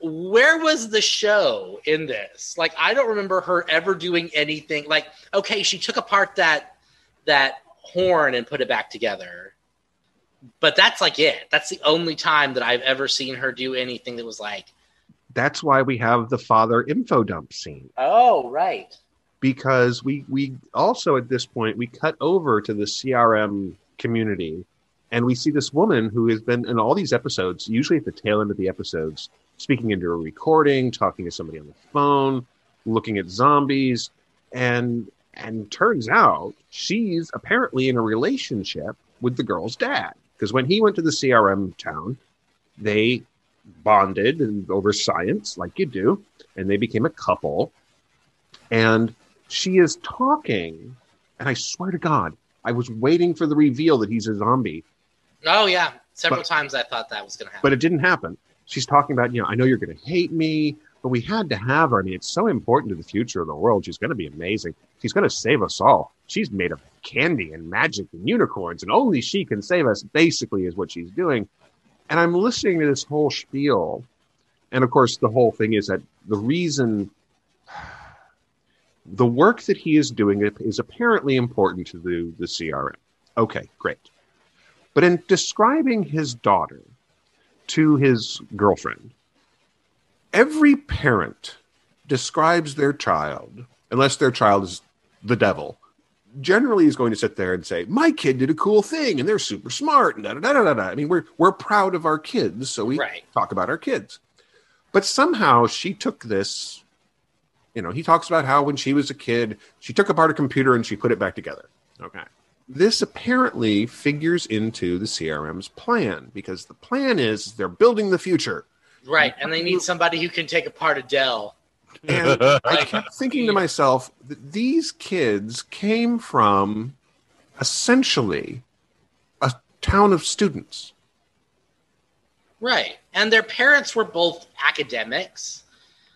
where was the show in this? Like i don't remember her ever doing anything. Like okay she took apart that that horn and put it back together. But that's like it. That's the only time that i've ever seen her do anything that was like That's why we have the father info dump scene. Oh right. Because we we also at this point we cut over to the CRM community and we see this woman who has been in all these episodes, usually at the tail end of the episodes, speaking into a recording, talking to somebody on the phone, looking at zombies, and And turns out she's apparently in a relationship with the girl's dad. Because when he went to the CRM town, they bonded and over science, like you do, and they became a couple. And she is talking, and I swear to God, I was waiting for the reveal that he's a zombie, Oh yeah, several But- times I thought that was going to happen. but it didn't happen. She's talking about, you know, I know you're going to hate me, but we had to have her. I mean, it's so important to the future of the world. She's going to be amazing. She's going to save us all. She's made of candy and magic and unicorns, and only she can save us, basically, is what she's doing. And I'm listening to this whole spiel. And of course, the whole thing is that the reason the work that he is doing is apparently important to the, the CRM. Okay, great. But in describing his daughter to his girlfriend, every parent describes their child, unless their child is the devil, generally is going to sit there and say, My kid did a cool thing and they're super smart and da da da da da. I mean, we're we're proud of our kids, so we Right. talk about our kids. But somehow she took this, you know, he talks about how when she was a kid, she took apart a computer and she put it back together. Okay. This apparently figures into the CRM's plan because the plan is they're building the future. right, and they need somebody who can take apart a Dell. And I kept thinking to myself that these kids came from essentially a town of students. Right, and their parents were both academics.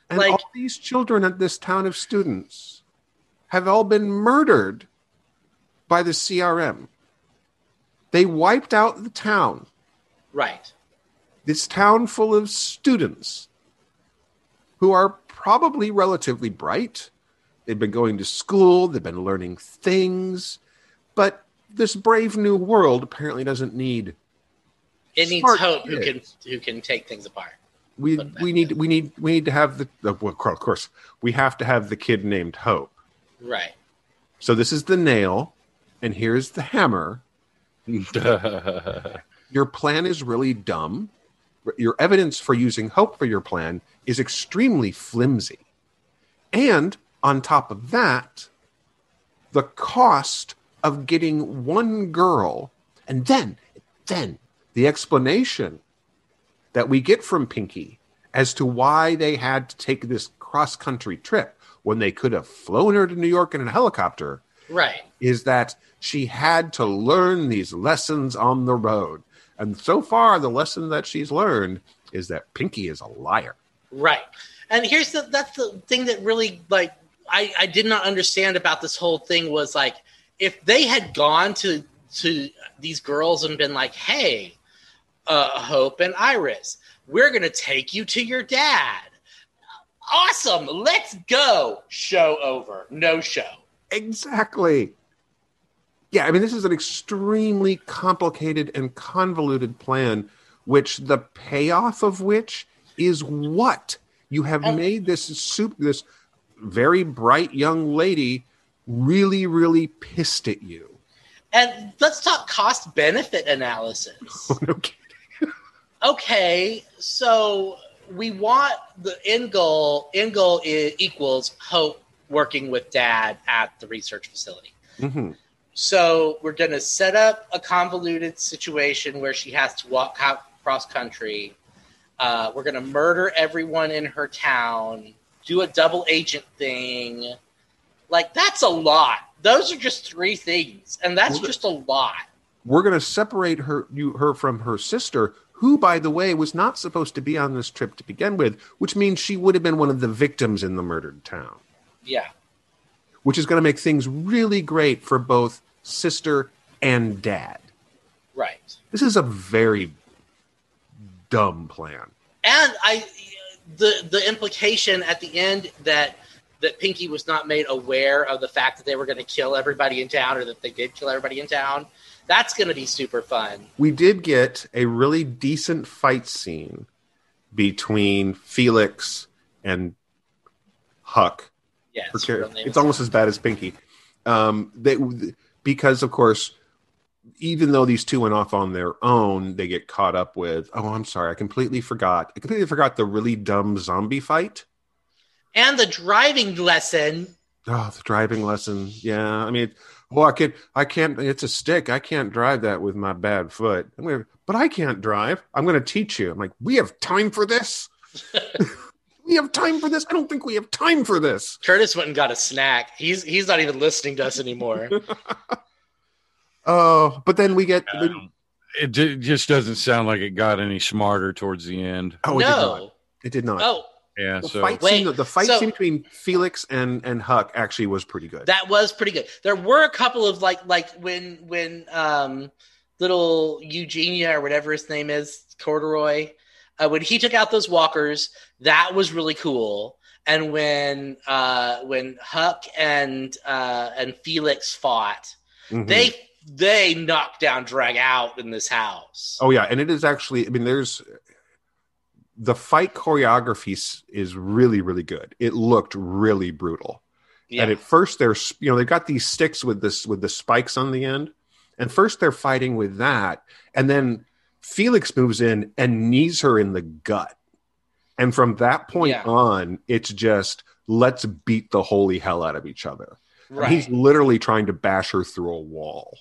And Like- all these children at this town of students have all been murdered by the CRM. They wiped out the town, Right, this town full of students who are probably relatively bright. They've been going to school, they've been learning things, but this brave new world apparently doesn't need it needs hope who can who can take things apart. we we need we need we need to have the uh, well, of course we have to have the kid named Hope. Right, So this is the nail, and here's the hammer. Your plan is really dumb. Your evidence for using hope for your plan is extremely flimsy. And on top of that, the cost of getting one girl, and then, then the explanation that we get from Pinky as to why they had to take this cross country trip when they could have flown her to New York in a helicopter right. is that she had to learn these lessons on the road. And so far, the lesson that she's learned is that Pinky is a liar. Right. And here's the that's the thing that really like I, I did not understand about this whole thing was like if they had gone to to these girls and been like, hey, uh, Hope and Iris, we're gonna take you to your dad. Awesome, let's go. Show over. No show. Exactly. Yeah, I mean, this is an extremely complicated and convoluted plan, which the payoff of which is what you have made this soup, this very bright young lady really, really pissed at you. And let's talk cost benefit analysis. no kidding. okay, so we want the end goal. End goal is, equals Hope working with Dad at the research facility. Mhm. So we're going to set up a convoluted situation where she has to walk cross country. Uh, we're going to murder everyone in her town. Do a double agent thing. Like that's a lot. Those are just three things, and that's Well, just a lot. we're going to separate her you her from her sister who by the way was not supposed to be on this trip to begin with which means she would have been one of the victims in the murdered town Yeah. which is going to make things really great for both sister and dad Right. this is a very dumb plan and I the the implication at the end that that Pinky was not made aware of the fact that they were going to kill everybody in town or that they did kill everybody in town. That's going to be super fun. we did get a really decent fight scene between felix and huck Yes. her char- it's almost as bad as Pinky. Um, they because of course, even though these two went off on their own, they get caught up with. Oh, I'm sorry, I completely forgot. I completely forgot the really dumb zombie fight. and the driving lesson. Oh, the driving lesson. Yeah, I mean, well, I can I can't. It's a stick. I can't drive that with my bad foot. I'm gonna, but I can't drive. I'm going to teach you. I'm like, we have time for this. we have time for this. I don't think we have time for this. Curtis went and got a snack. He's he's not even listening to us anymore. Oh, but then we get. Um, it ju- just doesn't sound like it got any smarter towards the end. oh, it did not. no. It did not. Oh, Yeah, the so fight Wait, scene. The fight so- scene between Felix and and Huck actually was pretty good. that was pretty good. There were a couple of like like when when um little Eugenia or whatever his name is, Corduroy, uh, when he took out those walkers, that was really cool. And when uh when Huck and uh and Felix fought, Mhm. they they knocked down drag out in this house. Oh yeah, and it is actually. I mean, there's the fight choreography is really really good. It looked really brutal. yeah. And at first, they're you know they've got these sticks with this with the spikes on the end, and first they're fighting with that, and then Felix moves in and knees her in the gut, and from that point Yeah. on, it's just let's beat the holy hell out of each other. Right. He's literally trying to bash her through a wall.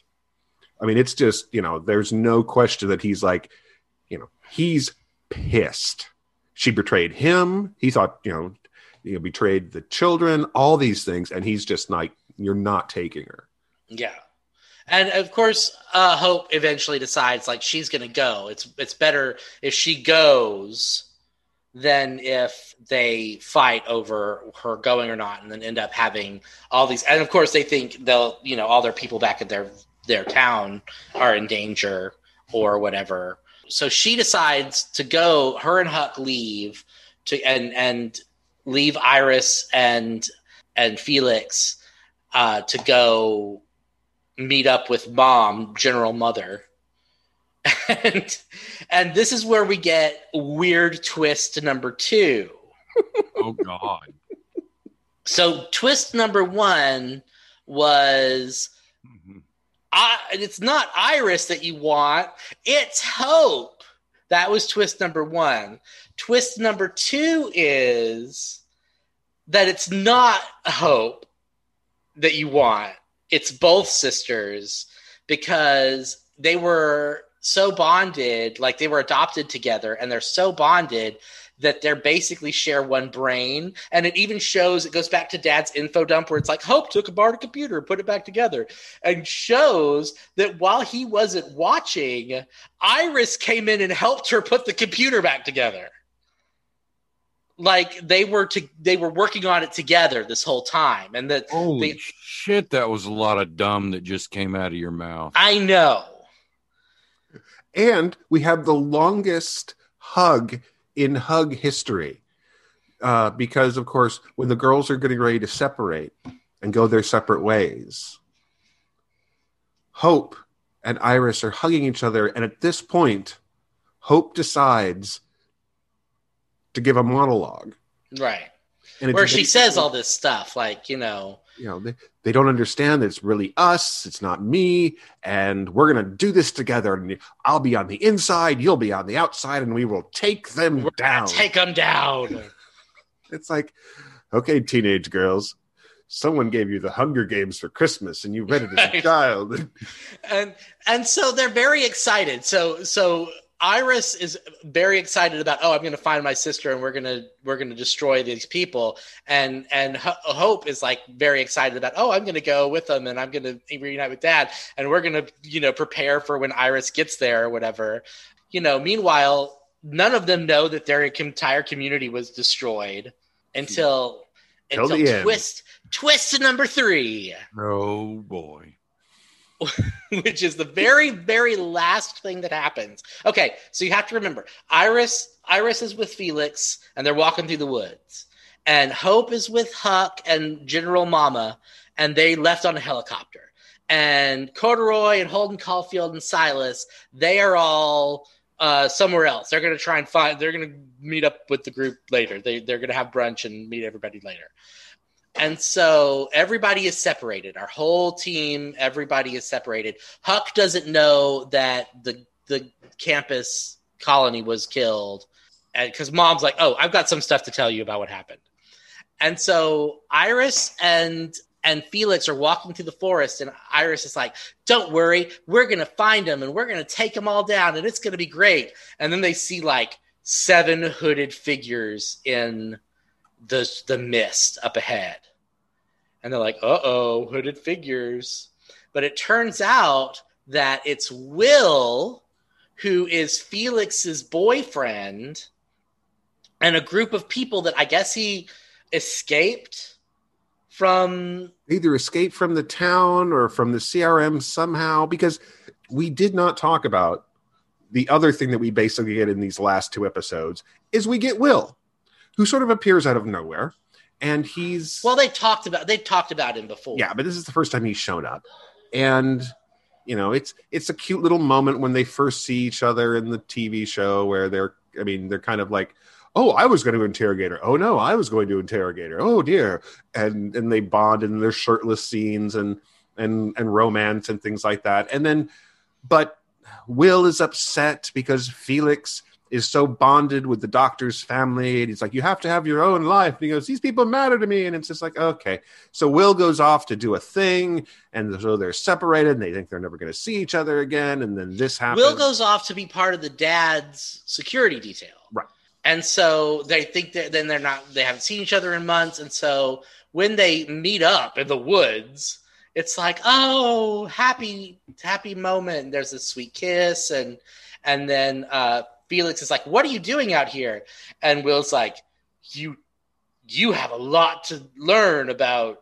I mean, it's just, you know, there's no question that he's like, you know, he's pissed. She betrayed him. He thought, you know, you know, betrayed the children, all these things. And he's just like, you're not taking her. Yeah. And of course, uh, Hope eventually decides like she's going to go. It's it's better if she goes than if they fight over her going or not, and then end up having all these. And of course, they think they'll you know all their people back in their their town are in danger or whatever. So she decides to go. Her and Huck leave to and and leave Iris and and Felix uh, to go meet up with mom, General Mother. And and this is where we get weird twist number 2. oh god. So twist number 1 was Mhm. I, it's not Iris that you want, it's Hope. That was twist number 1. Twist number 2 is that it's not Hope that you want. It's both sisters because they were so bonded, like they were adopted together, and they're so bonded that they're basically share one brain. And it even shows it goes back to Dad's info dump where it's like Hope took apart a computer put it back together, and shows that while he wasn't watching, Iris came in and helped her put the computer back together like they were to they were working on it together this whole time and that Holy they- shit, that was a lot of dumb that just came out of your mouth. i know And we have the longest hug in hug history. Uh, because, of course, when the girls are getting ready to separate and go their separate ways, Hope and Iris are hugging each other. And at this point, Hope decides to give a monologue. right. And where she says all this stuff like you know. You know they, they don't understand that it's really us it's not me and we're going to do this together and i'll be on the inside you'll be on the outside and we will take them we're down. take them down. It's like okay teenage girls someone gave you the hunger games for christmas and you read it as a child. And and so they're very excited. So so iris is very excited about oh i'm going to find my sister and we're going to we're going to destroy these people and and Ho- hope is like very excited about oh i'm going to go with them and i'm going to reunite with dad and we're going to you know prepare for when iris gets there or whatever you know meanwhile none of them know that their entire community was destroyed until Till until the end. twist twist number three Oh boy. which is the very very last thing that happens. Okay so you have to remember iris iris is with felix and they're walking through the woods. And hope is with huck and general mama and they left on a helicopter. And corduroy and holden caulfield and silas they are all uh, somewhere else. They're going to try and find they're going to meet up with the group later. They, they're going to have brunch and meet everybody later and so everybody is separated. Our whole team, everybody is separated. Huck doesn't know that the the campus colony was killed because mom's like, "Oh, I've got some stuff to tell you about what happened." and so Iris and and Felix are walking through the forest, and Iris is like, "Don't worry, we're gonna find them, and we're gonna take them all down, and it's gonna be great." And then they see like seven hooded figures in the the mist up ahead, and they're like, "Uh oh, hooded figures." But it turns out that it's Will, who is Felix's boyfriend, and a group of people that I guess he escaped from either escape from the town or from the CRM somehow because we did not talk about the other thing that we basically get in these last two episodes is we get Will, who sort of appears out of nowhere, and he's well. They talked about they talked about him before. yeah, but this is the first time he's shown up, and you know it's it's a cute little moment when they first see each other in the TV show where they're I mean they're kind of like oh I was going to interrogate her oh no I was going to interrogate her oh dear and and they bond in their shirtless scenes and and and romance and things like that and then but Will is upset because Felix is so bonded with the doctor's family and he's like you have to have your own life and he goes these people matter to me and it's just like okay so Will goes off to do a thing and so they're separated and they think they're never going to see each other again and then this happens Will goes off to be part of the dad's security detail. Right. And so they think that then they're not they haven't seen each other in months. And so when they meet up in the woods, it's like, oh, happy, happy moment. There's a sweet kiss, and and then uh Felix is like, What are you doing out here? And Will's like, You you have a lot to learn about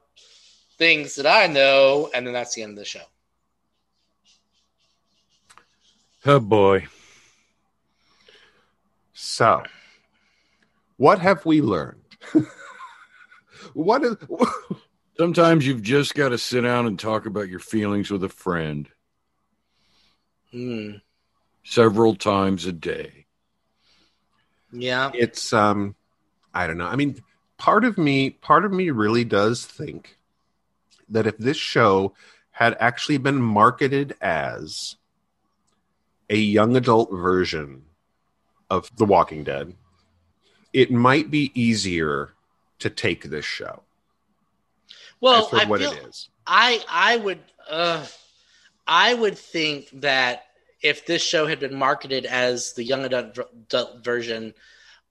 things that I know, and then that's the end of the show. Oh boy. so what have we learned what is Sometimes you've just got to sit down and talk about your feelings with a friend Hmm. several times a day. Yeah. it's um i don't know. I mean part of me part of me really does think that if this show had actually been marketed as a young adult version of the walking dead it might be easier to take this show. Well, for I what feel, it is. I I would uh, I would think that if this show had been marketed as the young adult, adult version,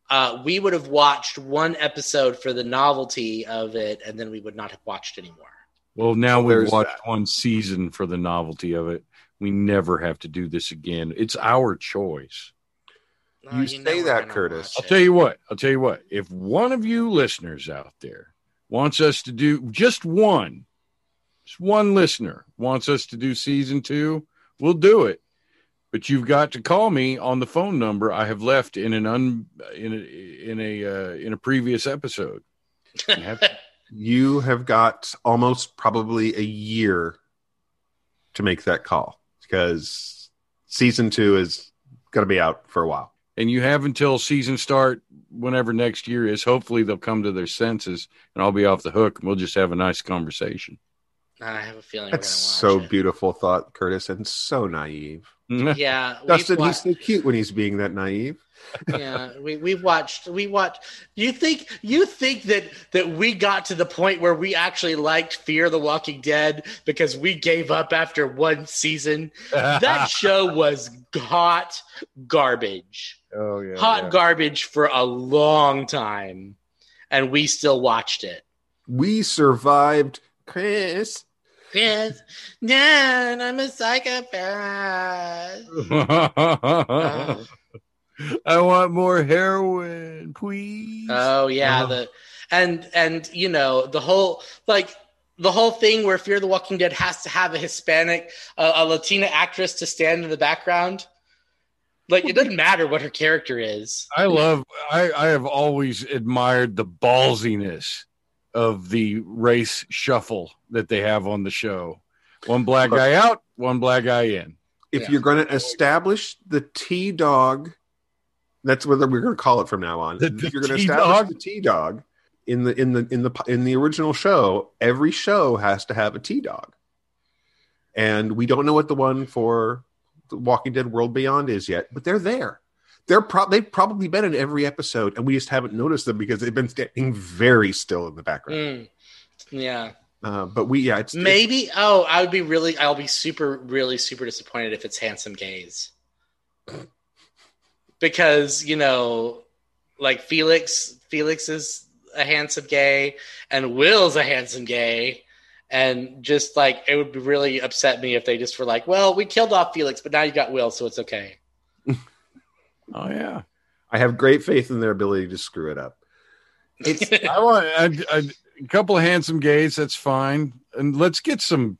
uh, we would have watched one episode for the novelty of it, and then we would not have watched anymore. Well, now we've There's watched that. one season for the novelty of it. We never have to do this again. It's our choice. Uh, You know say that, Curtis. I'll tell you what. I'll tell you what. If one of you listeners out there wants us to do just one, just one listener wants us to do season two, we'll do it. But you've got to call me on the phone number I have left in an un in a in a uh, in a previous episode. You have to- you have got almost probably a year to make that call because season two is going to be out for a while and you have until season start whenever next year is. Hopefully they'll come to their senses and I'll be off the hook and we'll just have a nice conversation. I have a feeling that's we're so gonna beautiful thought curtis and so naive. Mm-hmm. Yeah, we've dustin wa- he's so cute when he's being that naive yeah, we we watched we watched. You think you think that that we got to the point where we actually liked Fear the Walking Dead because we gave up after one season? That show was hot garbage, oh yeah, hot yeah. garbage for a long time, and we still watched it. we survived chris Chris. Dad, I'm a psychopath. Oh. I want more heroin, please. Oh yeah, Uh-huh. the and and you know the whole like the whole thing where Fear the Walking Dead has to have a Hispanic, uh, a Latina actress to stand in the background. Like it doesn't matter what her character is. I love. I I have always admired the ballsiness of the race shuffle that they have on the show. One black guy out, one black guy in. if Yeah. you're going to establish the T dog, that's what we're going to call it from now on. The- the if you're going to T-Dog? establish the T dog in the in the in the in the original show, every show has to have a T dog, and we don't know what the one for the Walking Dead World Beyond is yet, but they're there. They're pro- they've probably been in every episode, and we just haven't noticed them because they've been standing very still in the background. Mm. Yeah. Uh, but we, yeah, it's Maybe. Oh, I would be really. I'll be super, really super disappointed if it's handsome gays. Because you know, like Felix, Felix is a handsome gay, and Will's a handsome gay, and just like it would really upset me if they just were like, "Well, we killed off Felix, but now you got Will, so it's okay." Oh yeah. I have great faith in their ability to screw it up. It's I want a, a, a couple of handsome gays. That's fine, and let's get some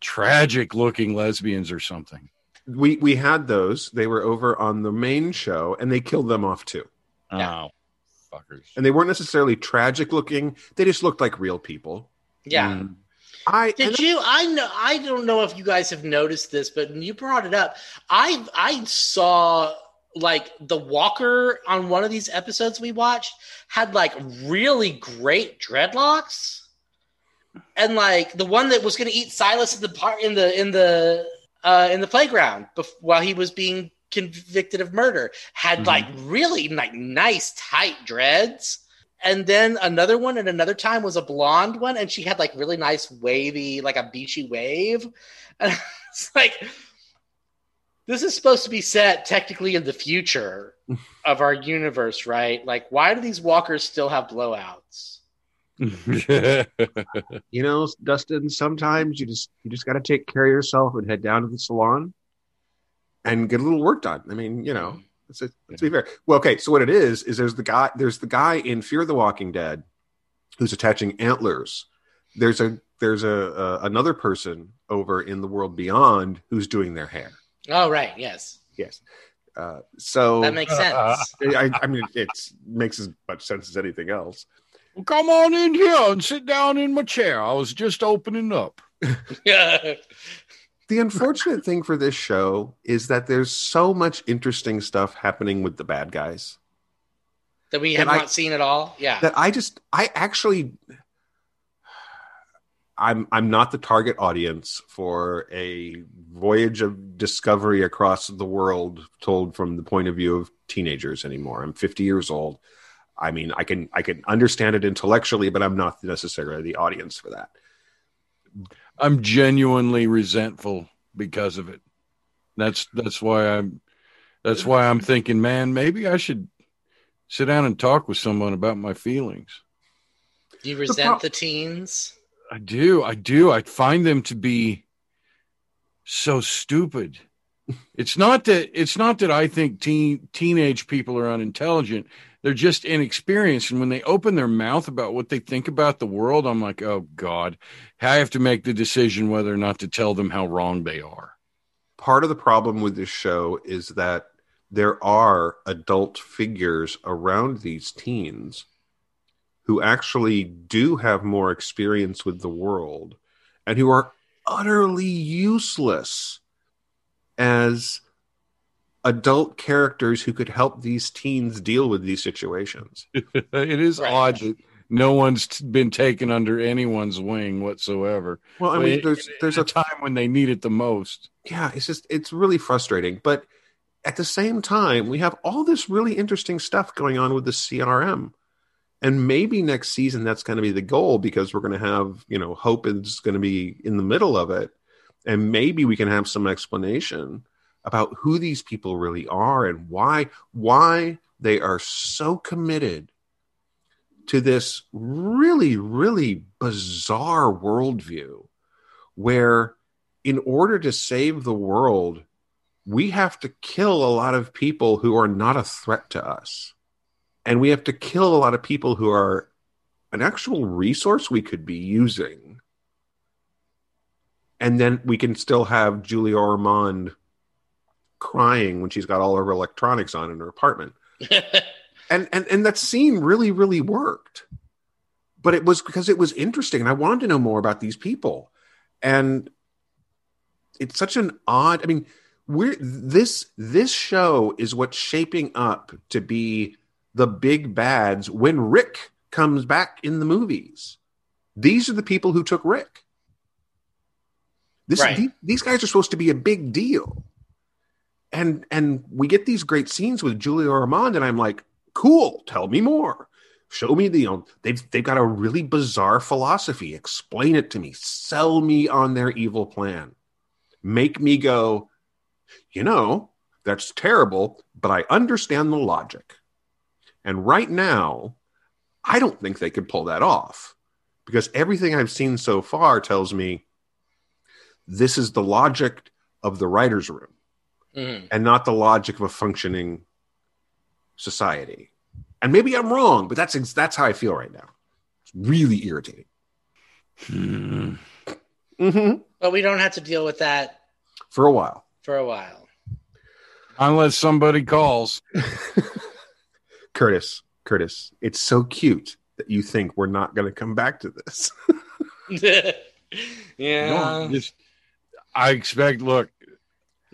tragic looking lesbians or something. We we had those. They were over on the main show, and they killed them off too. Yeah. Oh, fuckers. And they weren't necessarily tragic looking. They just looked like real people. yeah. Mm. I Did you? I know. I don't know if you guys have noticed this, but you brought it up, I I saw like the Walker on one of these episodes we watched had like really great dreadlocks, and like the one that was going to eat Silas in the part in the in the uh, in the playground bef- while he was being convicted of murder had Mhm. like really like nice tight dreads. And then another one and another time was a blonde one and she had like really nice wavy like a beachy wave. And it's like this is supposed to be set technically in the future of our universe right like why do these walkers still have blowouts you know, Dustin, sometimes you just you just got to take care of yourself and head down to the salon and get a little work done. I mean, you know, let's, let's be fair. Well, okay, so what it is is there's the guy there's the guy in Fear the Walking Dead who's attaching antlers. There's a there's a, a another person over in the world beyond who's doing their hair. Oh right yes Yes. Uh, so that makes sense I, I mean, it makes as much sense as anything else. well, come on in here and sit down in my chair. I was just opening up. yeah The unfortunate thing for this show is that there's so much interesting stuff happening with the bad guys that we have And I- not seen at all yeah that I just I actually I'm I'm not the target audience for a voyage of discovery across the world told from the point of view of teenagers anymore. I'm 50 years old. I mean, I can I can understand it intellectually, but I'm not necessarily the audience for that. I'm genuinely resentful because of it. That's that's why I'm that's why I'm thinking, man, maybe I should sit down and talk with someone about my feelings. do you pro- resent the teens I do, I do. I find them to be so stupid. It's not that it's not that I think teen teenage people are unintelligent. They're just inexperienced, and when they open their mouth about what they think about the world, I'm like, oh God, I have to make the decision whether or not to tell them how wrong they are. part of the problem with this show is that there are adult figures around these teens who actually do have more experience with the world and who are utterly useless as adult characters who could help these teens deal with these situations. it is Right. odd that no one's been taken under anyone's wing whatsoever. Well, I mean, it- there's there's a a time when they need it the most. yeah, it's just it's really frustrating. But at the same time, we have all this really interesting stuff going on with the CRM. And maybe next season that's going to be the goal because we're going to have, you know, Hope is going to be in the middle of it. And maybe we can have some explanation about who these people really are and why why they are so committed to this really, really bizarre worldview where in order to save the world, we have to kill a lot of people who are not a threat to us. And we have to kill a lot of people who are an actual resource we could be using. And then we can still have Julia Ormond crying when she's got all her electronics on in her apartment. And and and that scene really, really worked. But it was because it was interesting and I wanted to know more about these people. And it's such an odd i mean we're this this show is what's shaping up to be the big bads when rick comes back in the movies these are the people who took rick this Right. the- these guys are supposed to be a big deal and and we get these great scenes with Julia Ormond, and I'm like, cool, tell me more. Show me the you know they've they've got a really bizarre philosophy. Explain it to me. Sell me on their evil plan. Make me go, you know, that's terrible, but I understand the logic. And right now, I don't think they could pull that off because everything I've seen so far tells me this is the logic of the writer's room Mhm. and not the logic of a functioning society. And maybe I'm wrong, but that's that's how I feel right now. It's really irritating. Hmm. Mm-hmm. But we don't have to deal with that For a while. for a while. Unless somebody calls. Curtis, Curtis, it's so cute that you think we're not going to come back to this. yeah. No, just I expect. Look,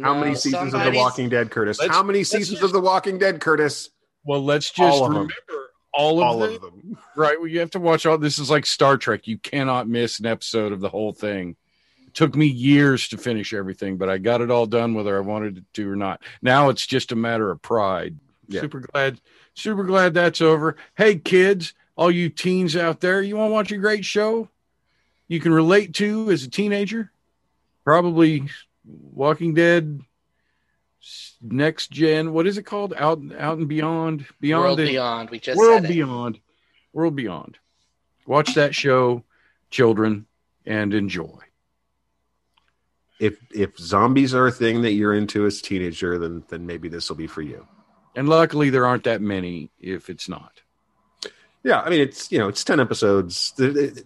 How No, many seasons of The Walking Dead, Curtis? How many seasons just- of The Walking Dead, Curtis? well, let's just All remember all of All them. of them. Right. Well, you have to watch all. This is like Star Trek. You cannot miss an episode of the whole thing. It took me years to finish everything, but I got it all done whether I wanted it to or not. Now it's just a matter of pride. Yeah. Super glad, super glad that's over. Hey, kids, all you teens out there, you want to watch a great show you can relate to as a teenager? Probably Walking Dead, Next Gen. What is it called? Out, out and beyond, beyond World the- Beyond. We just World said it. Beyond. World Beyond. Watch that show, children, and enjoy. If if zombies are a thing that you're into as a teenager, then then maybe this will be for you. And luckily, there aren't that many if it's not. Yeah, I mean it's you know it's ten episodes. The, the,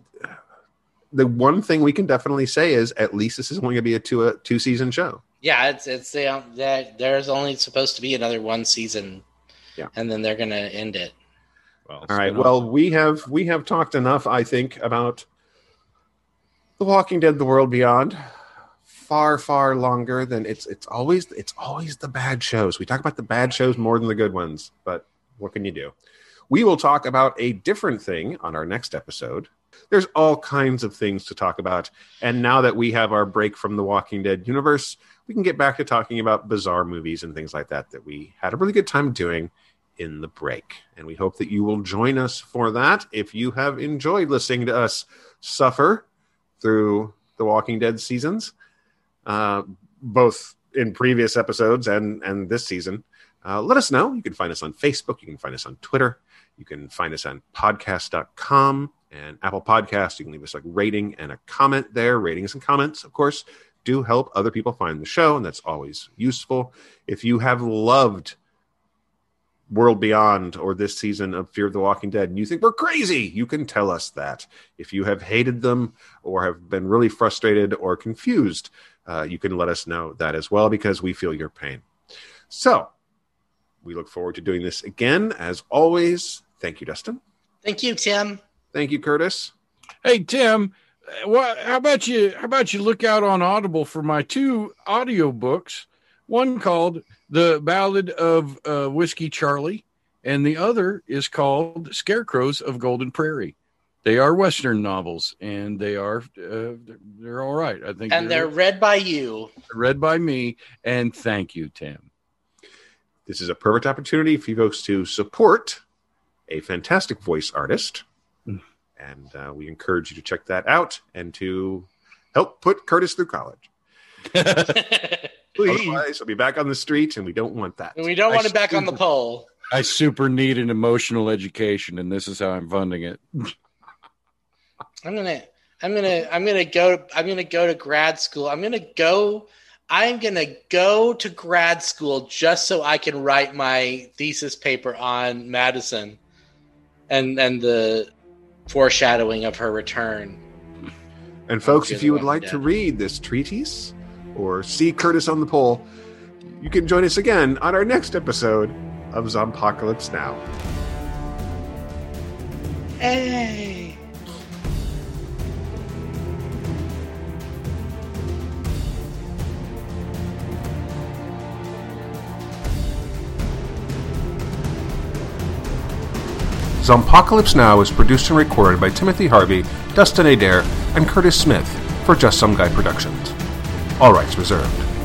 the one thing we can definitely say is at least this is only going to be a two a two season show. Yeah, it's it's um, that there's only supposed to be another one season. Yeah. And then they're gonna end it. Well, All right. Well, we have we have talked enough, I think, about The Walking Dead: The World Beyond. Far, far longer than it's. It's always it's always the bad shows. We talk about the bad shows more than the good ones, but what can you do? We will talk about a different thing on our next episode. There's all kinds of things to talk about, and now that we have our break from the Walking Dead universe, we can get back to talking about bizarre movies and things like that that we had a really good time doing in the break. And we hope that you will join us for that. If you have enjoyed listening to us suffer through the Walking Dead seasons, uh, both in previous episodes and, and this season, uh, let us know. You can find us on Facebook. You can find us on Twitter. You can find us on podcast.com and Apple Podcasts. You can leave us a rating and a comment there. Ratings and comments, of course, do help other people find the show, and that's always useful. If you have loved World Beyond or this season of Fear of the Walking Dead and you think we're crazy, you can tell us that. If you have hated them or have been really frustrated or confused, uh, you can let us know that as well because we feel your pain. So we look forward to doing this again. As always, thank you, Dustin. Thank you, Tim. Thank you, Curtis. Hey Tim, uh, what? How about you? How about you look out on Audible for my two audio books? One called "The Ballad of uh, Whiskey Charlie," and the other is called "Scarecrows of Golden Prairie." They are Western novels, and they are uh, they're, they're all right. I think And they're read by you. read by me. And thank you, Tim. This is a perfect opportunity for you folks to support a fantastic voice artist. Mm. And uh, we encourage you to check that out and to help put Curtis through college. we Otherwise, he'll be back on the street, and we don't want that. We don't want it back on the pole. I super need an emotional education, and this is how I'm funding it. I'm gonna I'm gonna I'm gonna go I'm gonna go to grad school. I'm gonna go I'm gonna go to grad school just so I can write my thesis paper on Madison and and the foreshadowing of her return. And folks, if you would like to read this treatise or see Curtis on the pole, you can join us again on our next episode of Zompocalypse Now. Hey. Zompocalypse Now is produced and recorded by Timothy Harvey, Dustin Adair, and Curtis Smith for Just Some Guy Productions. All rights reserved.